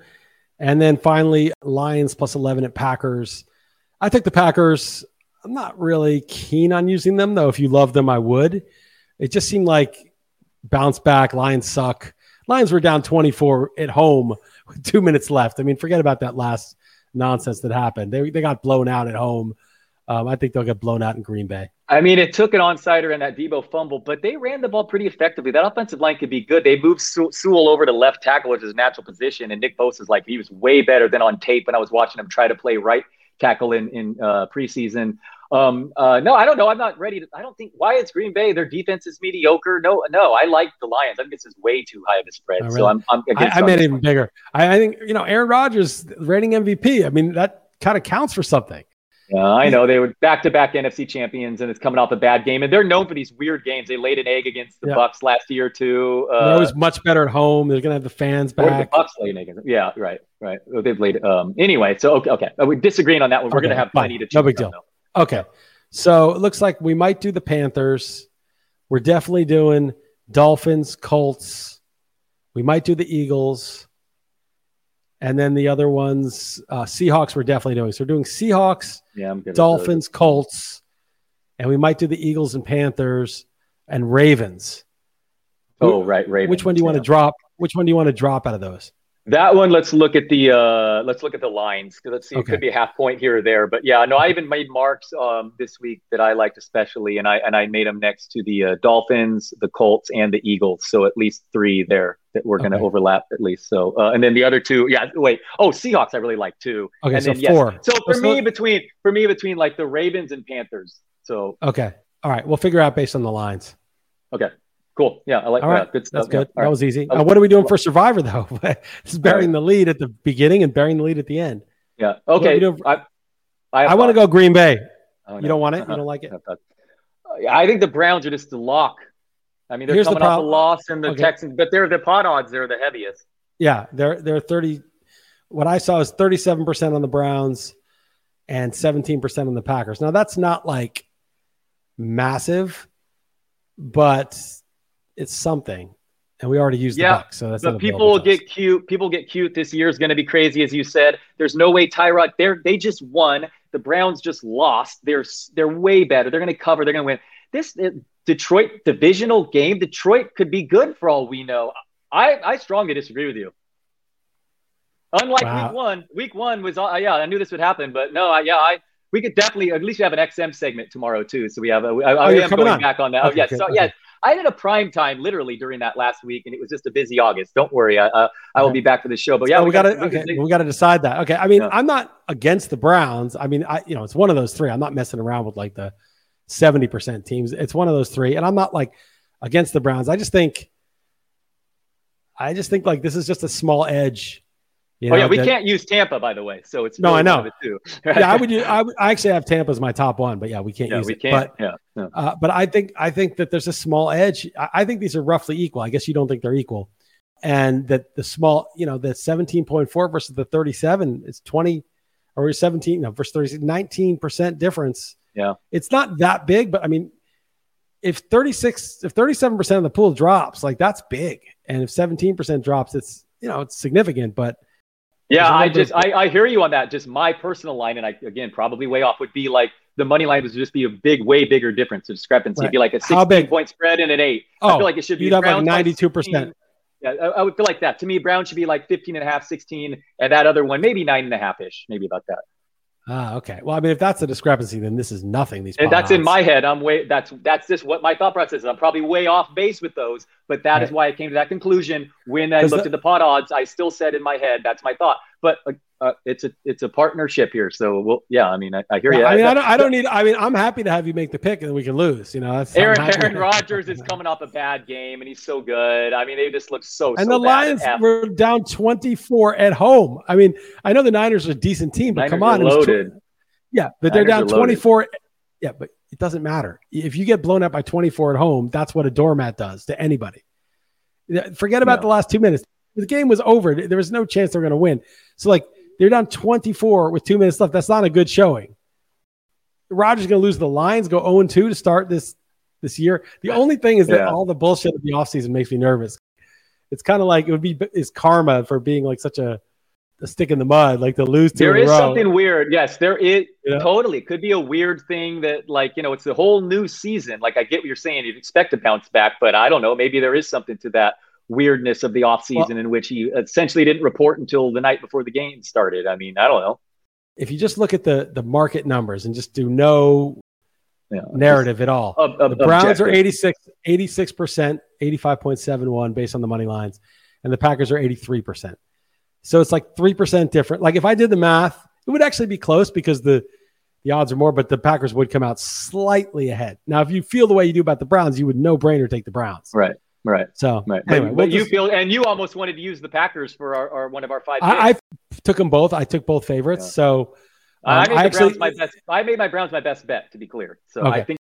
And then finally, Lions plus eleven at Packers. I think the Packers. I'm not really keen on using them though. If you love them, I would. It just seemed like bounce back. Lions suck. Lions were down 24 at home with two minutes left. I mean, forget about that last nonsense that happened. They, they got blown out at home. Um, I think they'll get blown out in Green Bay. I mean, it took an onsider and that Deebo fumble, but they ran the ball pretty effectively. That offensive line could be good. They moved Sewell over to left tackle, which is his natural position, and Nick Bosa's like he was way better than on tape when I was watching him try to play right tackle in in uh, preseason. Um, uh, no, I don't know. I'm not ready to. I don't think why it's Green Bay. Their defense is mediocre. No, no, I like the Lions. I think this is way too high of a spread. Really? So I'm, I'm I, I made it even bigger. I, I, think you know Aaron Rodgers reigning MVP. I mean that kind of counts for something. Yeah, I know they were back-to-back NFC champions, and it's coming off a bad game. And they're known for these weird games. They laid an egg against the yeah. Bucks last year too. Uh, they're always much better at home. They're going to have the fans back. The Bucks laid an egg. Yeah, right, right. They've laid. Um, anyway, so okay, okay. We're disagreeing on that one. We're okay, going to have plenty to. No big deal. Though. Okay, so it looks like we might do the Panthers. We're definitely doing Dolphins, Colts. We might do the Eagles. And then the other ones, uh, Seahawks, we're definitely doing. So we're doing Seahawks, yeah, Dolphins, Colts, and we might do the Eagles and Panthers and Ravens. Oh, right, Ravens. Which one do you want to drop? Which one do you want to drop out of those? That one, let's look at the uh, let's look at the lines. Let's see, okay. it could be a half point here or there, but yeah, no, I even made marks um, this week that I liked especially, and I and I made them next to the uh, Dolphins, the Colts, and the Eagles. So at least three there that we're going to overlap at least. So uh, and then the other two, yeah, wait, oh Seahawks, I really like too. Okay, and so then, four. Yes, so for Let's me, look. between for me between like the Ravens and Panthers. So okay, all right, we'll figure out based on the lines. Okay. Cool. Yeah, I like All right. Good stuff. That's good. Yeah. that right. was easy. Uh, what are we doing for Survivor though? is burying the lead at the beginning and burying the lead at the end. Yeah. Okay. I, I, I want to go Green Bay. Oh, no. You don't want it? You don't like it? I think the Browns are just the lock. I mean, they're Here's coming the off a loss in the okay. Texans, but they're the pot odds. They're the heaviest. Yeah, they're they're thirty. What I saw is thirty-seven percent on the Browns and seventeen percent on the Packers. Now that's not like massive, but it's something. And we already used yeah, the buck, so that's. But people will get cute. People get cute. This year is going to be crazy, as you said. There's no way Tyrod. They they just won. The Browns just lost. They're they're way better. They're going to cover. They're going to win. This Detroit divisional game. Detroit could be good for all we know. I I strongly disagree with you. Unlike wow. week one, week one was uh, yeah. I knew this would happen, but no, I, yeah, I we could definitely at least have an XM segment tomorrow too. So we have a, I, oh, I am going on. back on that. Oh, okay, oh, yes, so okay. yes, I did a prime time literally during that last week, and it was just a busy August. Don't worry, I, uh, I will be back for the show. But yeah, we, we got to okay, we got to decide that. Okay, I mean, yeah. I'm not against the Browns. I mean, I you know, it's one of those three. I'm not messing around with like the seventy percent teams. It's one of those three, and I'm not like against the Browns. I just think, I just think like this is just a small edge you know, oh yeah, we that, can't use Tampa, by the way. So it's no, I know. Too, yeah, I would. Use, I, I actually have Tampa as my top one, but yeah, we can't yeah, use we it. Can't, but yeah, yeah. Uh, but I think I think that there's a small edge. I, I, think these are roughly equal. I guess you don't think they're equal, and that the small, you know, the 17.4 versus the 37 is 20 or 17 no versus 30, 19 percent difference. Yeah, it's not that big, but I mean, if 36, if 37 percent of the pool drops, like that's big, and if 17 percent drops, it's you know it's significant, but yeah, I just I, I hear you on that. Just my personal line, and I again probably way off would be like the money line would just be a big, way bigger difference, a discrepancy. Right. It'd be like a 16 point spread and an eight. Oh, I feel oh, like it should be you'd have like 92 percent. Yeah, I, I, would feel like that. To me, Brown should be like 15 and a half, 16, and that other one maybe nine and a half ish, maybe about that. Ah, okay. Well, I mean, if that's a discrepancy, then this is nothing. These and that's in my head. I'm way. That's that's just what my thought process is. I'm probably way off base with those, but that right. is why I came to that conclusion. When I looked at the pot odds, I still said in my head that's my thought. But uh, uh, it's a it's a partnership here. So we'll yeah. I mean, I, I hear yeah, you. I mean, I don't, I don't need. I mean, I'm happy to have you make the pick and we can lose. You know, that's Aaron Aaron Rodgers is coming off a bad game and he's so good. I mean, they just look so. And so the Lions were down 24 at home. I mean, I know the Niners are a decent team, but Niners come on, loaded. Tw- yeah, but they're down 24. Yeah, but it doesn't matter if you get blown out by 24 at home. That's what a doormat does to anybody. Forget about the last two minutes. The game was over. There was no chance they're going to win. So like they're down 24 with two minutes left. That's not a good showing. Rodgers going to lose the Lions, go 0 2 to start this this year. The only thing is that yeah. all the bullshit of the offseason makes me nervous. It's kind of like it would be is karma for being like such a, a stick in the mud, like to lose two. There is something weird. Yes, there is totally. It could be a weird thing that like you know it's a whole new season. Like I get what you're saying. You'd expect to bounce back, but I don't know. Maybe there is something to that weirdness of the offseason well, in which he essentially didn't report until the night before the game started. I mean, I don't know. If you just look at the the market numbers and just do no yeah, narrative at all. Ob- the Browns objective. are 86 percent 85.71 based on the money lines and the Packers are 83%. So it's like 3% different. Like if I did the math, it would actually be close because the the odds are more, but the Packers would come out slightly ahead. Now, if you feel the way you do about the Browns, you would no brainer take the Browns. Right. Right. So right. anyway, but, we'll you just- feel and you almost wanted to use the Packers for our, our one of our five. I, I took them both. I took both favorites. Yeah. So I um, made I the actually- Browns my best. I made my Browns my best bet to be clear. So Okay. I think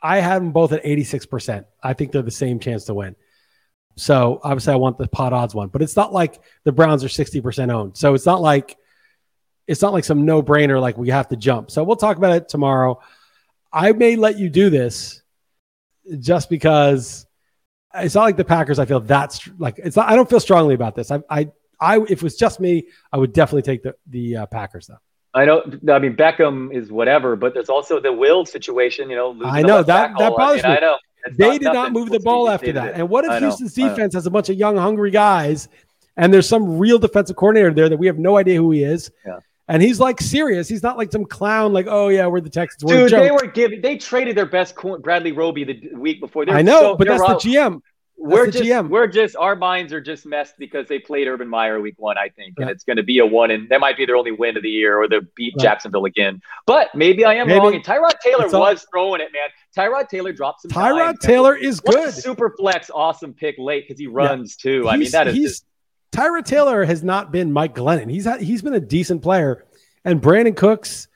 I had them both at 86%. I think they're the same chance to win. So obviously I want the pot odds one, but it's not like the Browns are 60% owned. So it's not like it's not like some no-brainer like we have to jump. So we'll talk about it tomorrow. I may let you do this just because it's not like the Packers I feel that's like it's not I don't feel strongly about this. I I I if it was just me, I would definitely take the the uh, Packers though. I know. I mean, Beckham is whatever, but there's also the Will situation. You know, losing I know, that- tackle. that bothers I, mean, me. I know. It's they did not move the ball after that. And what if know, Houston's defense has a bunch of young, hungry guys, and there's some real defensive coordinator there that we have no idea who he is? Yeah. And he's like serious. He's not like some clown, like, oh yeah, we're the Texans. We're Dude, they were giving. They traded their best Bradley Roby the week before. They're I know, so- but that's the. GM. We're the just, GM. we're just, our minds are just messed because they played Urban Meyer week one, I think, and it's going to be a one, and that might be their only win of the year, or they beat Right. Jacksonville again. But maybe I am Maybe. wrong. And Tyrod Taylor It's all- was throwing it, man. Tyrod Taylor dropped some. Tyrod. Taylor is What good. super flex, awesome pick late because he runs too. I mean, that is just, Tyrod Taylor has not been Mike Glennon. He's had, he's been a decent player, and Brandin Cooks.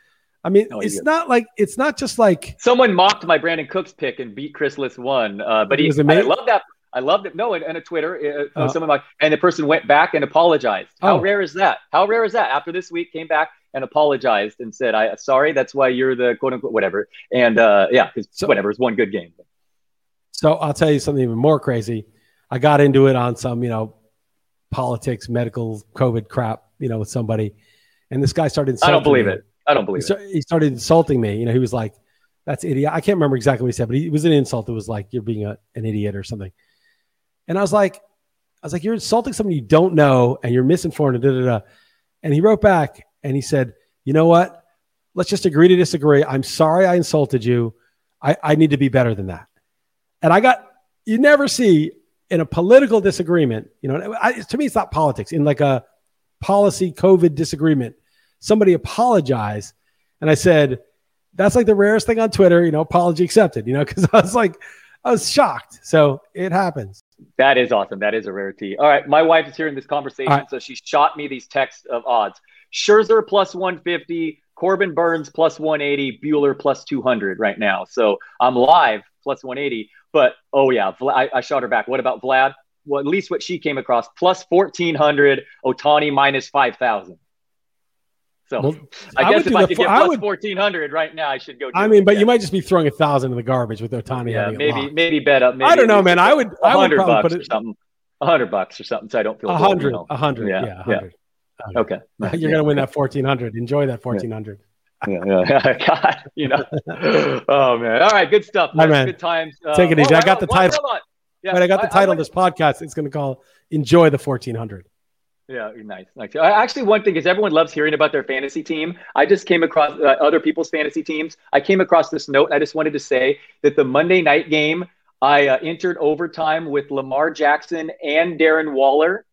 I mean, he's it's good. not like it's not just like someone mocked my Brandin Cooks pick and beat Chris Liss one. Uh, but he, Was it I love that. I loved it. No, and, and a Twitter, uh, Oh. someone like, and the person went back and apologized. How Oh. rare is that? How rare is that? After this week, came back and apologized and said, "I sorry. That's why you're the quote unquote whatever." And uh, yeah, because So- whatever it's one good game. So I'll tell you something even more crazy. I got into it on some, you know, politics, medical, COVID crap, you know, with somebody, and this guy started. I don't believe me. it. I don't He, believe it. he started insulting me. You know, he was like, "That's idiot." I can't remember exactly what he said, but he, it was an insult. It was like you're being a, an idiot or something. And I was like, I was like, you're insulting someone you don't know, and you're misinformed. And da da da. And he wrote back and he said, "You know what? Let's just agree to disagree. I'm sorry I insulted you. I, I need to be better than that." And I got you never see in a political disagreement, you know, I, to me, it's not politics. In like a policy COVID disagreement, somebody apologized, and I said, "That's like the rarest thing on Twitter." You know, apology accepted. You know, because I was like, I was shocked. So it happens. That is awesome. That is a rarity. All right, my wife is hearing this conversation, right. so she shot me these texts of odds: Scherzer plus one fifty, Corbin Burnes plus one eighty, Buehler plus two hundred right now. So I'm live plus one eighty. But oh yeah, Vla- I, I shot her back. What about Vlad? Well, at least what she came across plus fourteen hundred, Ohtani minus five thousand. So Well, I, I guess if I could get I plus would- fourteen hundred right now, I should go. Do I mean, but Yeah. you might just be throwing a thousand in the garbage with Ohtani. yeah, having maybe maybe bet up. Maybe I don't know, man. I would I would probably bucks put or it something. A hundred bucks or something, so I don't feel a hundred, a hundred, Yeah, yeah, yeah. hundred. Okay, You're gonna win that fourteen hundred. Enjoy that fourteen hundred. Yeah, yeah. God, you know. oh man. All right, good stuff. All right, man. Good times. Uh, Take it easy. I got the on, title. hold on. Yeah, But I got the title of this podcast. It's gonna call "Enjoy the fourteen hundred. Yeah, nice, nice. I, actually, one thing is everyone loves hearing about their fantasy team. I just came across uh, other people's fantasy teams. I came across this note. I just wanted to say that the Monday night game, I uh, entered overtime with Lamar Jackson and Darren Waller,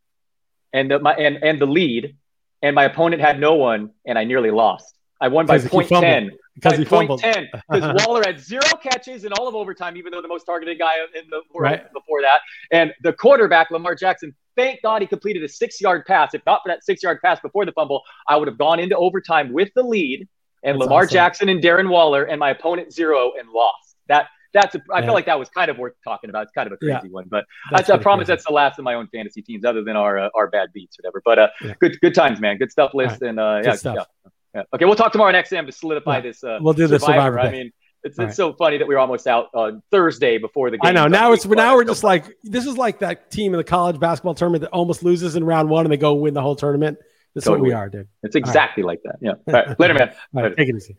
and the my and and the lead, and my opponent had no one, and I nearly lost. I won by point ten. because he fumbled. 10 because Waller had zero catches in all of overtime, even though the most targeted guy in the world Right. before that. And the quarterback, Lamar Jackson, thank God he completed a six yard pass. If not for that six yard pass before the fumble, I would have gone into overtime with the lead and That's Lamar awesome. Jackson and Darren Waller and my opponent zero and lost. That that's a, I Yeah. feel like that was kind of worth talking about. It's kind of a crazy Yeah. one, but That's I, I promise crazy. that's the last of my own fantasy teams, other than our uh, our bad beats, or whatever. But uh, Yeah. good good times, man. Good stuff, Liss, and uh, yeah, stuff. yeah. Yeah. Okay, we'll talk tomorrow next Sam to solidify Yeah. this. Uh, We'll do the Survivor I thing. mean, it's, it's so funny that we were almost out on Thursday before the game. I know. Now it's now we're just like this is like that team in the college basketball tournament that almost loses in round one and they go win the whole tournament. That's what we are, dude. it's exactly like that. Yeah. All right. Later, man. All right, Later. take it easy.